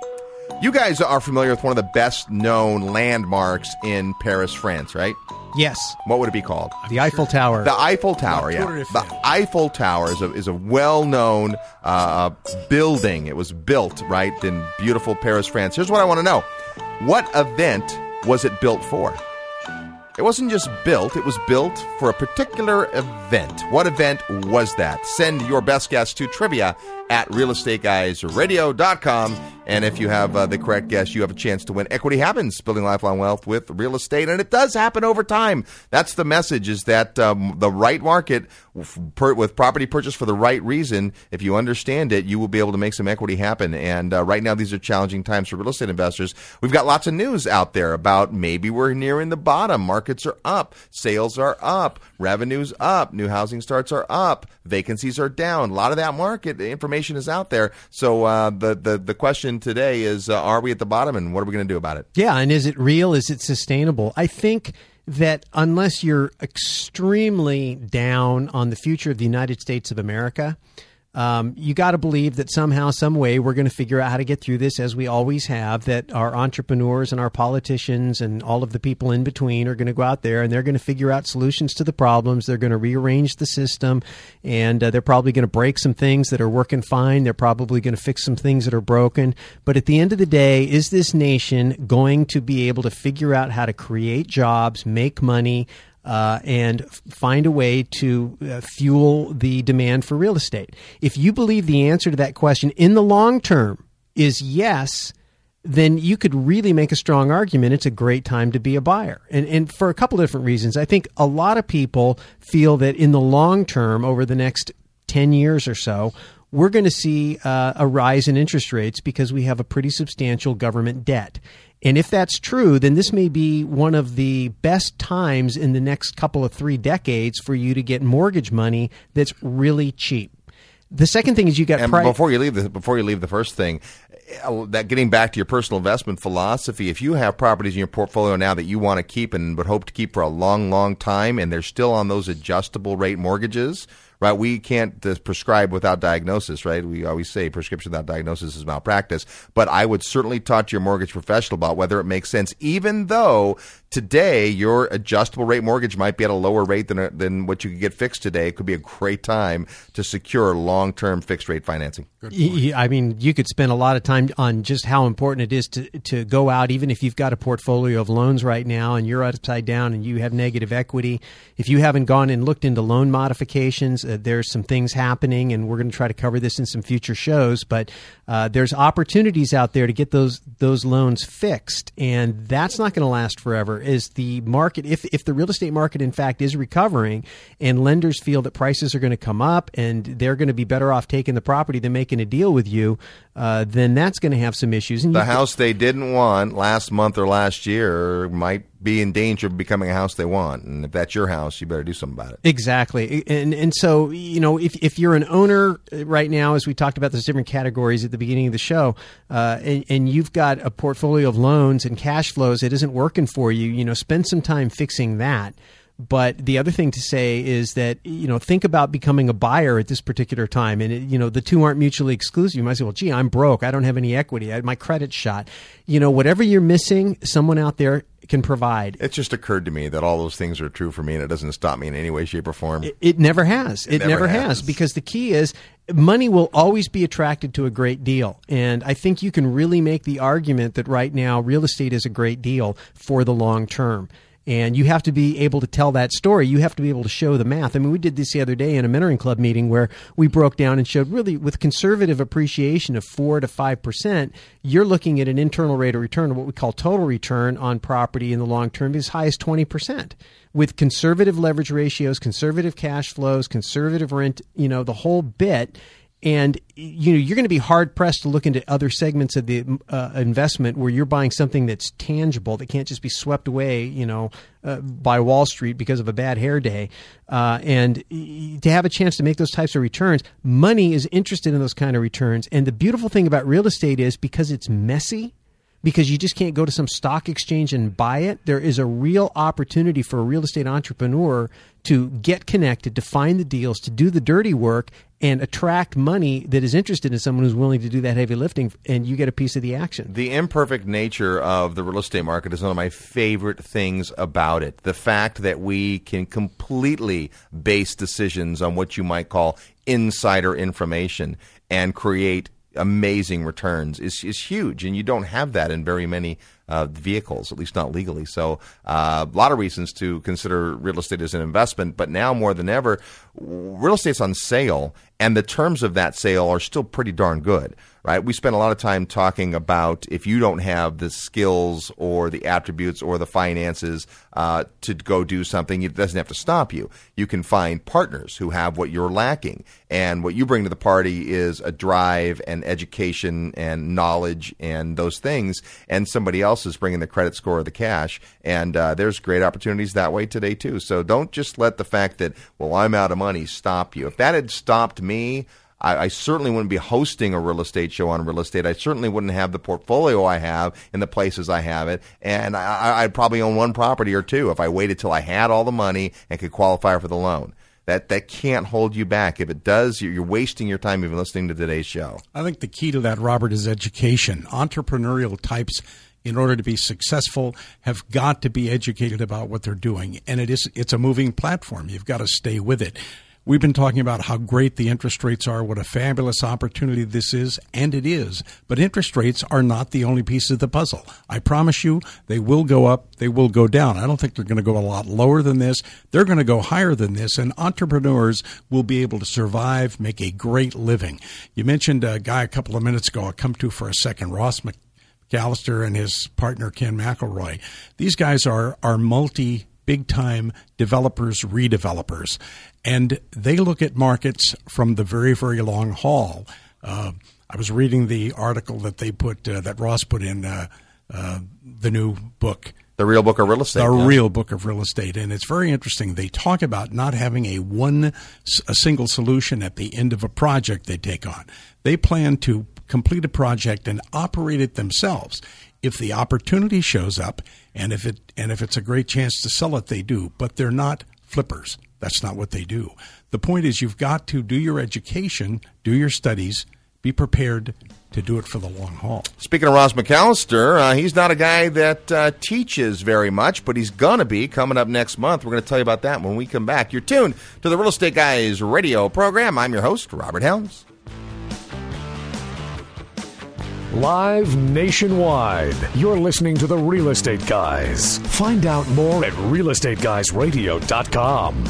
You guys are familiar with one of the best known landmarks in Paris, France, right? Yes. What would it be called? The Eiffel Tower. The Eiffel Tower, yeah. The Eiffel Tower is a, is a well known uh, building. It was built, right, in beautiful Paris, France. Here's what I want to know What event was it built for? It wasn't just built, it was built for a particular event. What event was that? Send your best guess to trivia at realestateguysradio.com And if you have uh, the correct guess, you have a chance to win. Equity happens, building lifelong wealth with real estate, and it does happen over time. That's the message: is that um, the right market per, with property purchase for the right reason. If you understand it, you will be able to make some equity happen. And uh, right now, these are challenging times for real estate investors. We've got lots of news out there about maybe we're nearing the bottom. Markets are up, sales are up, revenues up, new housing starts are up, vacancies are down. A lot of that market information is out there. So uh, the the the question today is: uh, Are we at the bottom, and what are we going to do about it? Yeah, and is it real? Is it sustainable? I think that unless you're extremely down on the future of the United States of America, um, you got to believe that somehow, some way, we're going to figure out how to get through this, as we always have. That our entrepreneurs and our politicians and all of the people in between are going to go out there and they're going to figure out solutions to the problems. They're going to rearrange the system, and uh, they're probably going to break some things that are working fine. They're probably going to fix some things that are broken. But at the end of the day, is this nation going to be able to figure out how to create jobs, make money? Uh, and find a way to uh, fuel the demand for real estate. If you believe the answer to that question in the long term is yes, then you could really make a strong argument it's a great time to be a buyer. And, and for a couple of different reasons. I think a lot of people feel that in the long term, over the next 10 years or so, we're going to see uh, a rise in interest rates because we have a pretty substantial government debt. And if that's true, then this may be one of the best times in the next couple of three decades for you to get mortgage money that's really cheap. The second thing is you got and pri- before you leave the before you leave the first thing uh, that getting back to your personal investment philosophy if you have properties in your portfolio now that you want to keep and would hope to keep for a long long time and they're still on those adjustable rate mortgages right? We can't uh, prescribe without diagnosis, right? We always say prescription without diagnosis is malpractice. But I would certainly talk to your mortgage professional about whether it makes sense, even though today your adjustable rate mortgage might be at a lower rate than, than what you could get fixed today. It could be a great time to secure long term fixed rate financing. I mean, you could spend a lot of time on just how important it is to, to go out, even if you've got a portfolio of loans right now and you're upside down and you have negative equity. If you haven't gone and looked into loan modifications, uh, there's some things happening, and we're going to try to cover this in some future shows. But uh, there's opportunities out there to get those those loans fixed, and that's not going to last forever. Is the market if if the real estate market in fact is recovering, and lenders feel that prices are going to come up, and they're going to be better off taking the property than making a deal with you, uh, then that's going to have some issues. And the house they didn't want last month or last year might be in danger of becoming a house they want. And if that's your house, you better do something about it. Exactly. And and so, you know, if, if you're an owner right now, as we talked about those different categories at the beginning of the show, uh, and, and you've got a portfolio of loans and cash flows that isn't working for you, you know, spend some time fixing that. But the other thing to say is that you know think about becoming a buyer at this particular time, and it, you know the two aren't mutually exclusive. You might say, "Well, gee, I'm broke. I don't have any equity. I, my credit's shot." You know, whatever you're missing, someone out there can provide. It just occurred to me that all those things are true for me, and it doesn't stop me in any way, shape, or form. It, it never has. It, it never, never has because the key is money will always be attracted to a great deal. And I think you can really make the argument that right now real estate is a great deal for the long term. And you have to be able to tell that story. You have to be able to show the math. I mean, we did this the other day in a mentoring club meeting where we broke down and showed really with conservative appreciation of four to five percent, you're looking at an internal rate of return, what we call total return on property in the long term, as high as twenty percent. With conservative leverage ratios, conservative cash flows, conservative rent, you know, the whole bit and you know you're going to be hard pressed to look into other segments of the uh, investment where you're buying something that's tangible that can't just be swept away you know uh, by Wall Street because of a bad hair day uh, and to have a chance to make those types of returns money is interested in those kind of returns and the beautiful thing about real estate is because it's messy because you just can't go to some stock exchange and buy it. There is a real opportunity for a real estate entrepreneur to get connected, to find the deals, to do the dirty work, and attract money that is interested in someone who's willing to do that heavy lifting, and you get a piece of the action. The imperfect nature of the real estate market is one of my favorite things about it. The fact that we can completely base decisions on what you might call insider information and create amazing returns is is huge, and you don't have that in very many uh, vehicles, at least not legally. So uh, a lot of reasons to consider real estate as an investment, but now more than ever, real estate's on sale, and the terms of that sale are still pretty darn good right? We spend a lot of time talking about if you don't have the skills or the attributes or the finances uh, to go do something, it doesn't have to stop you. You can find partners who have what you're lacking. And what you bring to the party is a drive and education and knowledge and those things. And somebody else is bringing the credit score or the cash. And uh, there's great opportunities that way today, too. So don't just let the fact that, well, I'm out of money stop you. If that had stopped me, I, I, certainly wouldn't be hosting a real estate show on real estate. I certainly wouldn't have the portfolio I have in the places I have it. And I, I'd probably own one property or two if I waited till I had all the money and could qualify for the loan. That, that can't hold you back. If it does, you're, you're wasting your time even listening to today's show. I think the key to that, Robert, is education. Entrepreneurial types in order to be successful have got to be educated about what they're doing and it is it's a moving platform you've got to stay with it We've been talking about how great the interest rates are, what a fabulous opportunity this is, and it is. But interest rates are not the only piece of the puzzle. I promise you, they will go up, they will go down. I don't think they're going to go a lot lower than this. They're going to go higher than this, and entrepreneurs will be able to survive, make a great living. You mentioned a guy a couple of minutes ago, I'll come to for a second, Ross McCallister and his partner Ken McElroy. These guys are, are multi big time developers, redevelopers. And they look at markets from the very, very long haul. Uh, I was reading the article that they put, uh, that Ross put in uh, uh the new book. The real book of real estate. The yeah. real book of real estate, and it's very interesting. They talk about not having a one, a single solution at the end of a project they take on. They plan to complete a project and operate it themselves if the opportunity shows up and if it and if it's a great chance to sell it they do but they're not flippers that's not what they do the point is you've got to do your education do your studies be prepared to do it for the long haul. Speaking of Ross McCallister, uh, he's not a guy that uh, teaches very much, but he's going to be coming up next month. We're going to tell you about that when we come back. You're tuned to the Real Estate Guys radio program. I'm your host, Robert Helms. Live nationwide. You're listening to the Real Estate Guys. Find out more at realestateguysradio.com.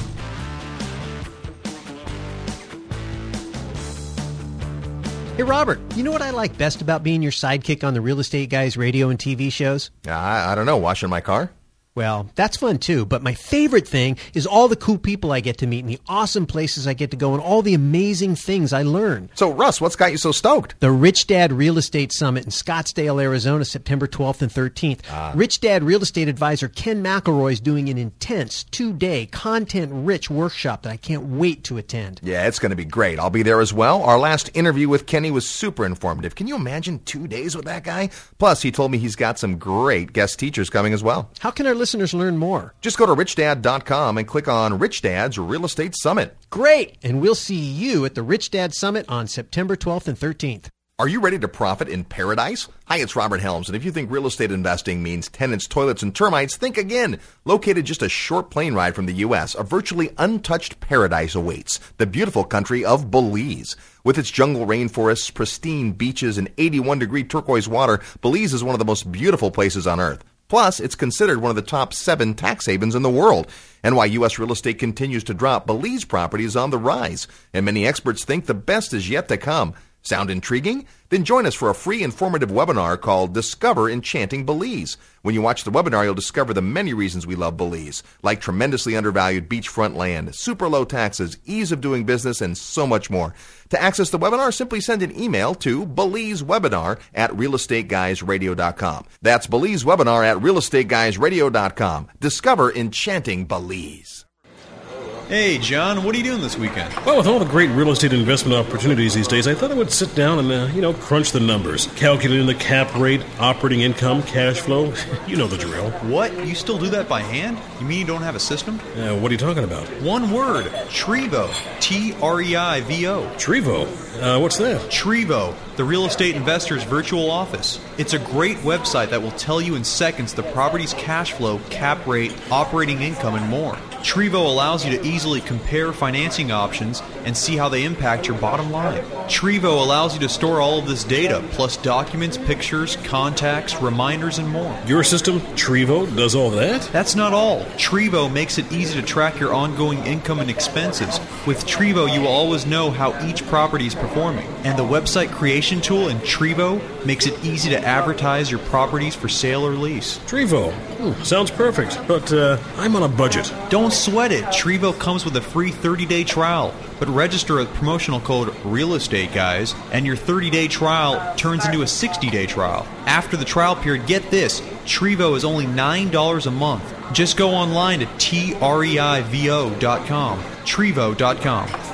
Hey, Robert, you know what I like best about being your sidekick on the Real Estate Guys radio and TV shows? I, I don't know. Washing my car? Well, that's fun too, but my favorite thing is all the cool people I get to meet and the awesome places I get to go and all the amazing things I learn. So, Russ, what's got you so stoked? The Rich Dad Real Estate Summit in Scottsdale, Arizona, September 12th and 13th. Ah. Rich Dad Real Estate Advisor Ken McElroy is doing an intense two day, content rich workshop that I can't wait to attend. Yeah, it's going to be great. I'll be there as well. Our last interview with Kenny was super informative. Can you imagine two days with that guy? Plus, he told me he's got some great guest teachers coming as well. How can our listeners learn more? Just go to richdad.com and click on Rich Dad's Real Estate Summit. Great! And we'll see you at the Rich Dad Summit on September 12th and 13th. Are you ready to profit in paradise? Hi, it's Robert Helms, and if you think real estate investing means tenants, toilets, and termites, think again. Located just a short plane ride from the U.S., a virtually untouched paradise awaits the beautiful country of Belize. With its jungle rainforests, pristine beaches, and 81 degree turquoise water, Belize is one of the most beautiful places on earth. Plus, it's considered one of the top seven tax havens in the world. And while U.S. real estate continues to drop, Belize property is on the rise, and many experts think the best is yet to come. Sound intriguing? Then join us for a free informative webinar called Discover Enchanting Belize. When you watch the webinar, you'll discover the many reasons we love Belize, like tremendously undervalued beachfront land, super low taxes, ease of doing business, and so much more. To access the webinar, simply send an email to BelizeWebinar at realestateguysradio.com. That's BelizeWebinar at realestateguysradio.com. Discover Enchanting Belize. Hey, John, what are you doing this weekend? Well, with all the great real estate investment opportunities these days, I thought I would sit down and, uh, you know, crunch the numbers. Calculating the cap rate, operating income, cash flow. [LAUGHS] you know the drill. What? You still do that by hand? You mean you don't have a system? Uh, what are you talking about? One word Treivo. T R E I V O. Treivo? Uh, what's that? Treivo, the real estate investor's virtual office. It's a great website that will tell you in seconds the property's cash flow, cap rate, operating income, and more. Treivo allows you to easily compare financing options and see how they impact your bottom line. Treivo allows you to store all of this data, plus documents, pictures, contacts, reminders, and more. Your system, Treivo, does all that? That's not all. Treivo makes it easy to track your ongoing income and expenses. With Treivo, you will always know how each property is performing. And the website creation tool in Treivo makes it easy to advertise your properties for sale or lease. Treivo. Hmm, sounds perfect, but uh, I'm on a budget. Don't sweat it. Treivo comes with a free 30 day trial. But register with promotional code Real Estate Guys, and your 30 day trial turns into a 60 day trial. After the trial period, get this Treivo is only $9 a month. Just go online to T-R-E-I-V-O.com. Treivo.com.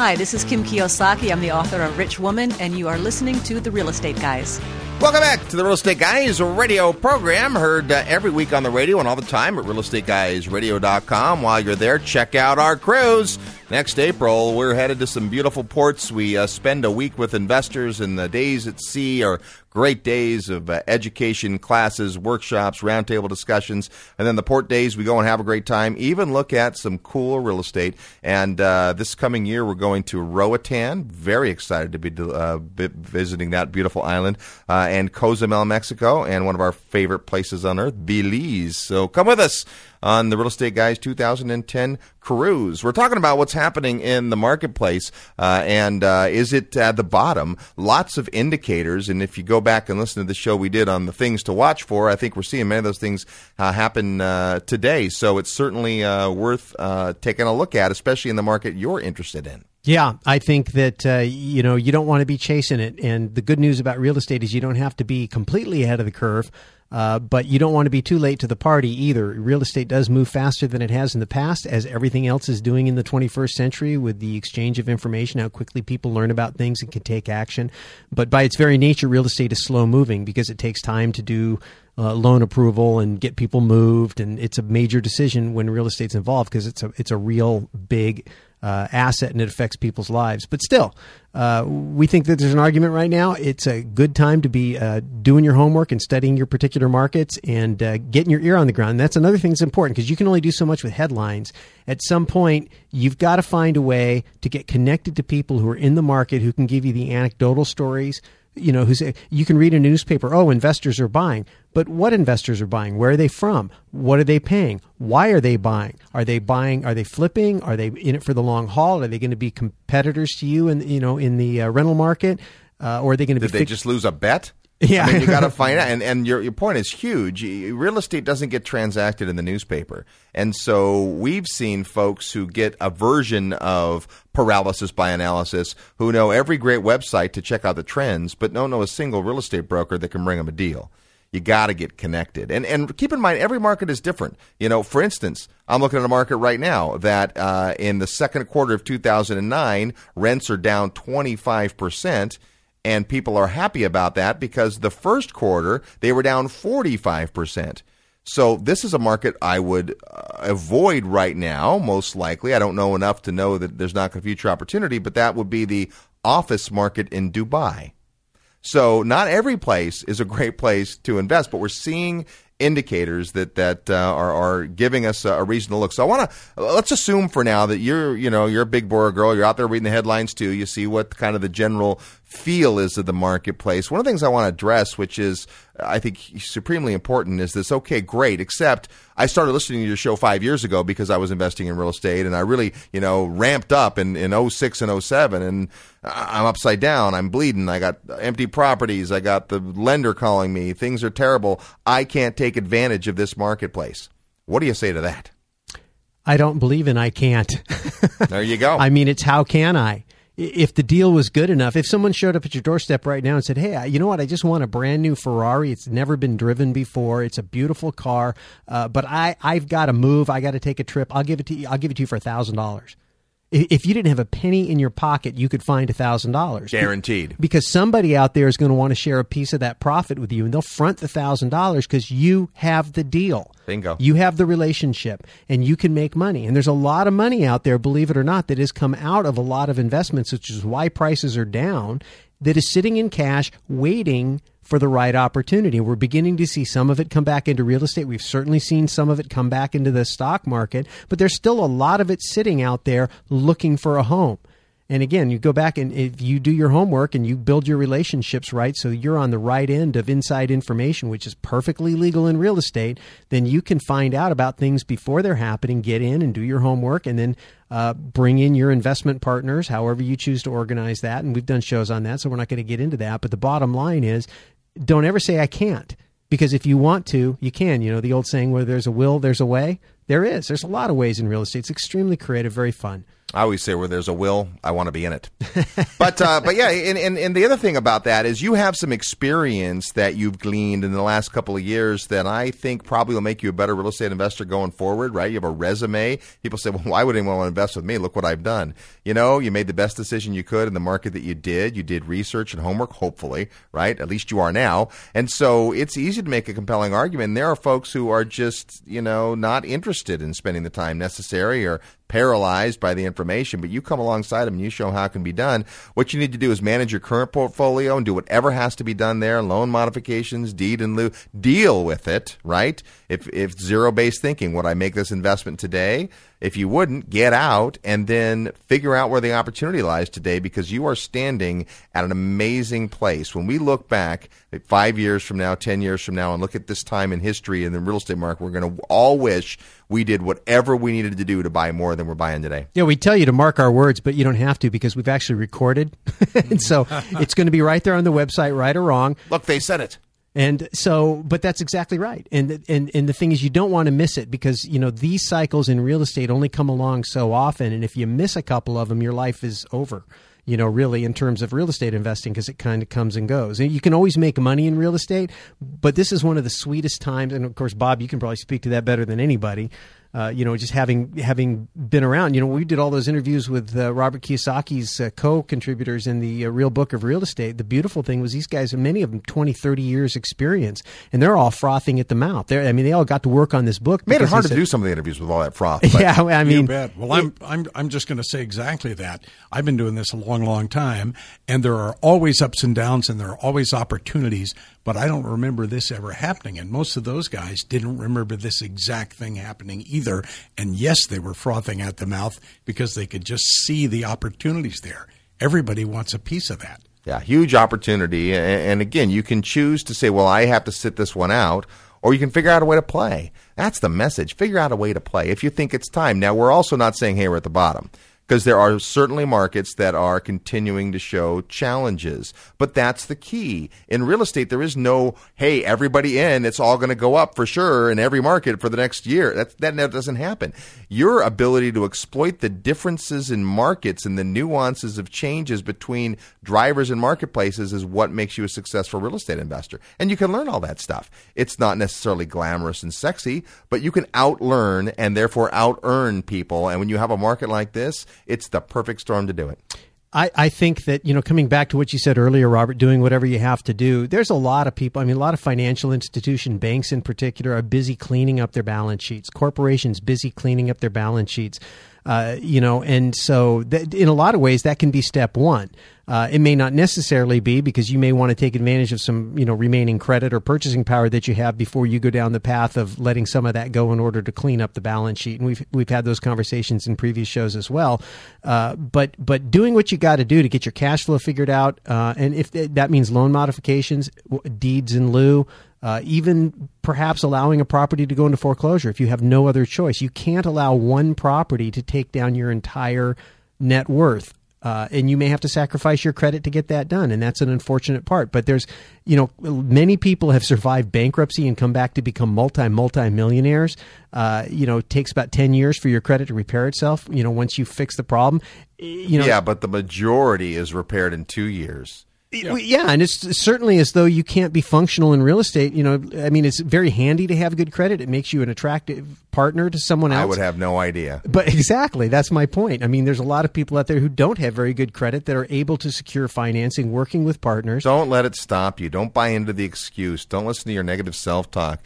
Hi, this is Kim Kiyosaki. I'm the author of Rich Woman, and you are listening to The Real Estate Guys. Welcome back to the Real Estate Guys radio program, heard uh, every week on the radio and all the time at realestateguysradio.com. While you're there, check out our cruise. Next April, we're headed to some beautiful ports. We uh, spend a week with investors, and the days at sea are great days of uh, education, classes, workshops, roundtable discussions. And then the port days, we go and have a great time, even look at some cool real estate. And uh, this coming year, we're going to Roatan. Very excited to be uh, visiting that beautiful island. Uh, and Cozumel, Mexico, and one of our favorite places on earth, Belize. So come with us on the Real Estate Guys 2010 cruise. We're talking about what's happening in the marketplace, uh, and uh, is it at the bottom? Lots of indicators, and if you go back and listen to the show we did on the things to watch for, I think we're seeing many of those things uh, happen uh, today. So it's certainly uh, worth uh, taking a look at, especially in the market you're interested in. Yeah, I think that uh, you know you don't want to be chasing it, and the good news about real estate is you don't have to be completely ahead of the curve. Uh, but you don't want to be too late to the party either. Real estate does move faster than it has in the past, as everything else is doing in the 21st century with the exchange of information, how quickly people learn about things and can take action. But by its very nature, real estate is slow moving because it takes time to do uh, loan approval and get people moved, and it's a major decision when real estate's involved because it's a it's a real big uh, asset and it affects people's lives. But still, uh, we think that there's an argument right now. It's a good time to be uh, doing your homework and studying your particular markets and uh, getting your ear on the ground. And that's another thing that's important because you can only do so much with headlines. At some point, you've got to find a way to get connected to people who are in the market who can give you the anecdotal stories you know, who's you can read a newspaper. Oh, investors are buying, but what investors are buying? Where are they from? What are they paying? Why are they buying? Are they buying? Are they flipping? Are they in it for the long haul? Are they going to be competitors to you in you know in the uh, rental market, uh, or are they going to be? Did they just lose a bet? Yeah, I mean, you got to [LAUGHS] find out. And, and your, your point is huge. Real estate doesn't get transacted in the newspaper. And so we've seen folks who get a version of paralysis by analysis who know every great website to check out the trends, but don't know a single real estate broker that can bring them a deal. You got to get connected. And, and keep in mind, every market is different. You know, for instance, I'm looking at a market right now that uh, in the second quarter of 2009, rents are down 25% and people are happy about that because the first quarter they were down 45%. So this is a market I would uh, avoid right now, most likely. I don't know enough to know that there's not a future opportunity, but that would be the office market in Dubai. So not every place is a great place to invest, but we're seeing indicators that that uh, are, are giving us a, reason to look. So I want to let's assume for now that you're you know you're a big boy girl. You're out there reading the headlines too. You see what kind of the general feel is of the marketplace. One of the things I want to address, which is I think supremely important, is this. Okay, great. Except I started listening to your show five years ago because I was investing in real estate, and I really you know ramped up in in 06 and 07, and I'm upside down. I'm bleeding. I got empty properties. I got the lender calling me. Things are terrible. I can't take advantage of this marketplace. What do you say to that? I don't believe in I can't. there you go. [LAUGHS] I mean, it's how can I? If the deal was good enough, if someone showed up at your doorstep right now and said, "Hey, you know what? I just want a brand new Ferrari. It's never been driven before. It's a beautiful car, uh, but I I've got to move. I got to take a trip. I'll give it to you. I'll give it to you for a thousand dollars." If you didn't have a penny in your pocket, you could find a thousand dollars guaranteed. Because somebody out there is going to want to share a piece of that profit with you, and they'll front the thousand dollars because you have the deal. Bingo. You have the relationship, and you can make money. And there's a lot of money out there, believe it or not, that has come out of a lot of investments, which is why prices are down that is sitting in cash waiting for the right opportunity. We're beginning to see some of it come back into real estate. We've certainly seen some of it come back into the stock market, but there's still a lot of it sitting out there looking for a home. And again, you go back and if you do your homework and you build your relationships right, so you're on the right end of inside information, which is perfectly legal in real estate, then you can find out about things before they're happening, get in and do your homework, and then uh, bring in your investment partners, however you choose to organize that. And we've done shows on that, so we're not going to get into that. But the bottom line is don't ever say I can't. Because if you want to, you can. You know, the old saying, where there's a will, there's a way. There is. There's a lot of ways in real estate. It's extremely creative, very fun. I always say where there's a will, I want to be in it. but uh, but yeah, and, and, and the other thing about that is you have some experience that you've gleaned in the last couple of years that I think probably will make you a better real estate investor going forward. Right? You have a resume. People say, well, why would anyone want to invest with me? Look what I've done. You know, you made the best decision you could in the market that you did. You did research and homework, hopefully, right? At least you are now. And so it's easy to make a compelling argument. And there are folks who are just you know not interested in spending the time necessary or paralyzed by the information, but you come alongside them and you show how it can be done. What you need to do is manage your current portfolio and do whatever has to be done there, loan modifications, deed in lieu, deal with it, right? If, if zero based thinking, would I make this investment today? If you wouldn't, get out and then figure out where the opportunity lies today because you are standing at an amazing place. When we look back five years from now, 10 years from now, and look at this time in history in the real estate market, we're going to all wish we did whatever we needed to do to buy more than we're buying today. Yeah, we tell you to mark our words, but you don't have to because we've actually recorded. [LAUGHS] and so [LAUGHS] it's going to be right there on the website, right or wrong. Look, they said it. And so, but that's exactly right. And and and the thing is, you don't want to miss it because you know these cycles in real estate only come along so often, and if you miss a couple of them, your life is over. You know, really, in terms of real estate investing, because it kind of comes and goes. And you can always make money in real estate, but this is one of the sweetest times. And of course, Bob, you can probably speak to that better than anybody uh, you know, just having having been around. You know, we did all those interviews with uh, Robert Kiyosaki's uh, co-contributors in the uh, Real Book of Real Estate. The beautiful thing was these guys, many of them, 20, 30 years experience, and they're all frothing at the mouth. They're, I mean, they all got to work on this book. Made it hard to do some of the interviews with all that froth. [LAUGHS] yeah, I mean, you bet. Well, I'm I'm I'm just going to say exactly that. I've been doing this a long, long time, and there are always ups and downs, and there are always opportunities but I don't remember this ever happening. And most of those guys didn't remember this exact thing happening either. And yes, they were frothing at the mouth because they could just see the opportunities there. Everybody wants a piece of that. Yeah, huge opportunity. And again, you can choose to say, well, I have to sit this one out, or you can figure out a way to play. That's the message. Figure out a way to play if you think it's time. Now, we're also not saying, hey, we're at the bottom because there are certainly markets that are continuing to show challenges. But that's the key. In real estate, there is no, hey, everybody in, it's all going to go up for sure in every market for the next year. That, that doesn't happen. Your ability to exploit the differences in markets and the nuances of changes between drivers and marketplaces is what makes you a successful real estate investor. And you can learn all that stuff. It's not necessarily glamorous and sexy, but you can outlearn and therefore out earn people. And when you have a market like this, it's the perfect storm to do it. I, I think that, you know, coming back to what you said earlier, Robert, doing whatever you have to do, there's a lot of people, I mean, a lot of financial institution, banks in particular, are busy cleaning up their balance sheets. Corporations busy cleaning up their balance sheets. Uh, you know, and so in a lot of ways, that can be step one. Uh, it may not necessarily be because you may want to take advantage of some, you know, remaining credit or purchasing power that you have before you go down the path of letting some of that go in order to clean up the balance sheet. And we've we've had those conversations in previous shows as well. Uh, but but doing what you got to do to get your cash flow figured out, uh, and if that means loan modifications, deeds in lieu. Uh, even perhaps allowing a property to go into foreclosure if you have no other choice. You can't allow one property to take down your entire net worth. Uh, and you may have to sacrifice your credit to get that done, and that's an unfortunate part. But there's, you know, many people have survived bankruptcy and come back to become multi multi millionaires. Uh, you know, it takes about ten years for your credit to repair itself. You know, once you fix the problem, you know. Yeah, but the majority is repaired in two years. Yeah. yeah. and it's certainly as though you can't be functional in real estate. You know, I mean, it's very handy to have good credit. It makes you an attractive partner to someone else. I would have no idea. But [LAUGHS] exactly, that's my point. I mean, there's a lot of people out there who don't have very good credit that are able to secure financing working with partners. Don't let it stop you. Don't buy into the excuse. Don't listen to your negative self talk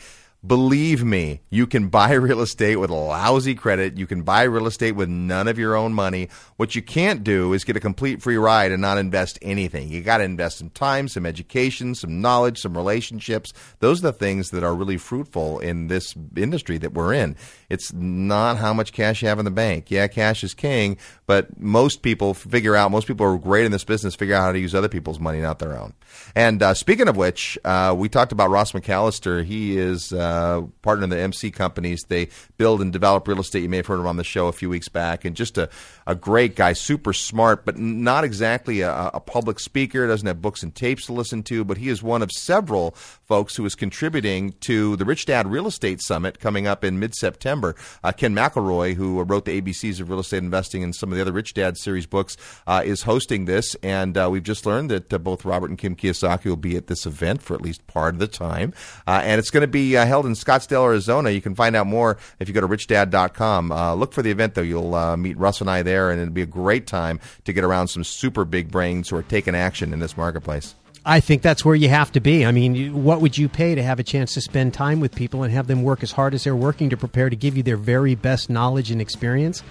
Believe me, you can buy [LAUGHS] real estate with lousy credit. You can buy real estate with none of your own money. What you can't do is get a complete free ride and not invest anything. You got to invest some time, some education, some knowledge, some relationships. Those are the things that are really fruitful in this industry that we're in. It's not how much cash you have in the bank. Yeah, cash is king, but most people figure out, most people are great in this business, figure out how to use other people's money, not their own. And uh, speaking of which, uh, we talked about Ross McCallister. He is uh, partner in the MC companies. They build and develop real estate. You may have heard him on the show a few weeks back, and just a, a great guy, super smart, but not exactly a, a public speaker. Doesn't have books and tapes to listen to, but he is one of several folks who is contributing to the Rich Dad Real Estate Summit coming up in mid September. Uh, Ken McElroy, who wrote the ABCs of real estate investing and some of the other Rich Dad series books, uh, is hosting this, and uh, we've just learned that uh, both Robert and Kim Kiyosaki will be at this event for at least part of the time. Uh, and it's going to be uh, held in Scottsdale, Arizona. You can find out more if you go to richdad.com. Uh, look for the event, though. You'll uh, meet Russ and I there, and it'll be a great time to get around some super big brains who are taking action in this marketplace. I think that's where you have to be. I mean, what would you pay to have a chance to spend time with people and have them work as hard as they're working to prepare to give you their very best knowledge and experience?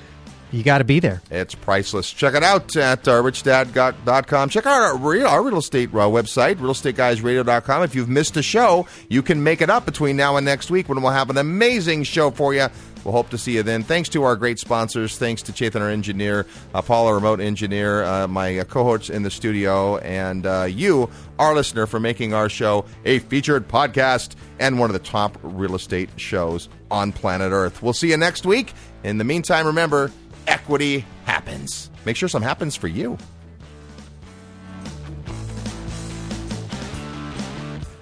You got to be there. It's priceless. Check it out at uh, richdad.com. Check out our real, our real estate uh, website, realestateguysradio.com. If you've missed a show, you can make it up between now and next week when we'll have an amazing show for you. We'll hope to see you then. Thanks to our great sponsors. Thanks to Chaitan, our engineer, uh, Paul, our remote engineer, uh, my uh, cohorts in the studio, and uh, you, our listener, for making our show a featured podcast and one of the top real estate shows on planet Earth. We'll see you next week. In the meantime, remember, equity happens. Make sure some happens for you.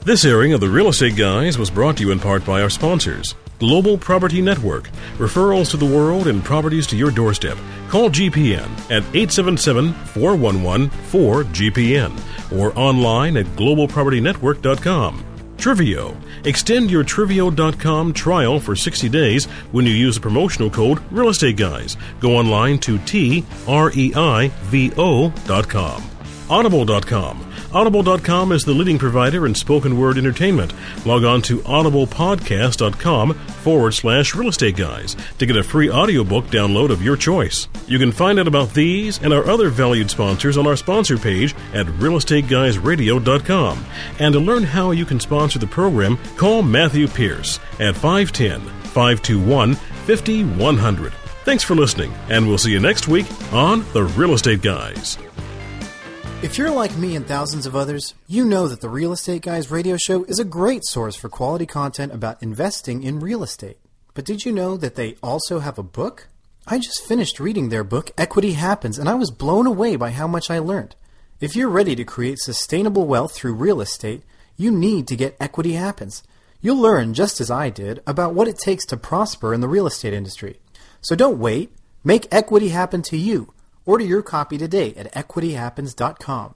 This airing of the Real Estate Guys was brought to you in part by our sponsors. Global Property Network. Referrals to the world and properties to your doorstep. Call GPN at 877 411 4GPN or online at globalpropertynetwork.com. Treivo. Extend your Treivo.com trial for 60 days when you use the promotional code Real Estate Guys. Go online to T R E I V O.com. Audible.com. Audible.com is the leading provider in spoken word entertainment. Log on to audiblepodcast.com forward slash real estate guys to get a free audiobook download of your choice. You can find out about these and our other valued sponsors on our sponsor page at realestateguysradio.com. And to learn how you can sponsor the program, call Matthew Pierce at 510 521 5100. Thanks for listening, and we'll see you next week on The Real Estate Guys. If you're like me and thousands of others, you know that the Real Estate Guys radio show is a great source for quality content about investing in real estate. But did you know that they also have a book? I just finished reading their book, Equity Happens, and I was blown away by how much I learned. If you're ready to create sustainable wealth through real estate, you need to get Equity Happens. You'll learn, just as I did, about what it takes to prosper in the real estate industry. So don't wait. Make equity happen to you. Order your copy today at equityhappens.com.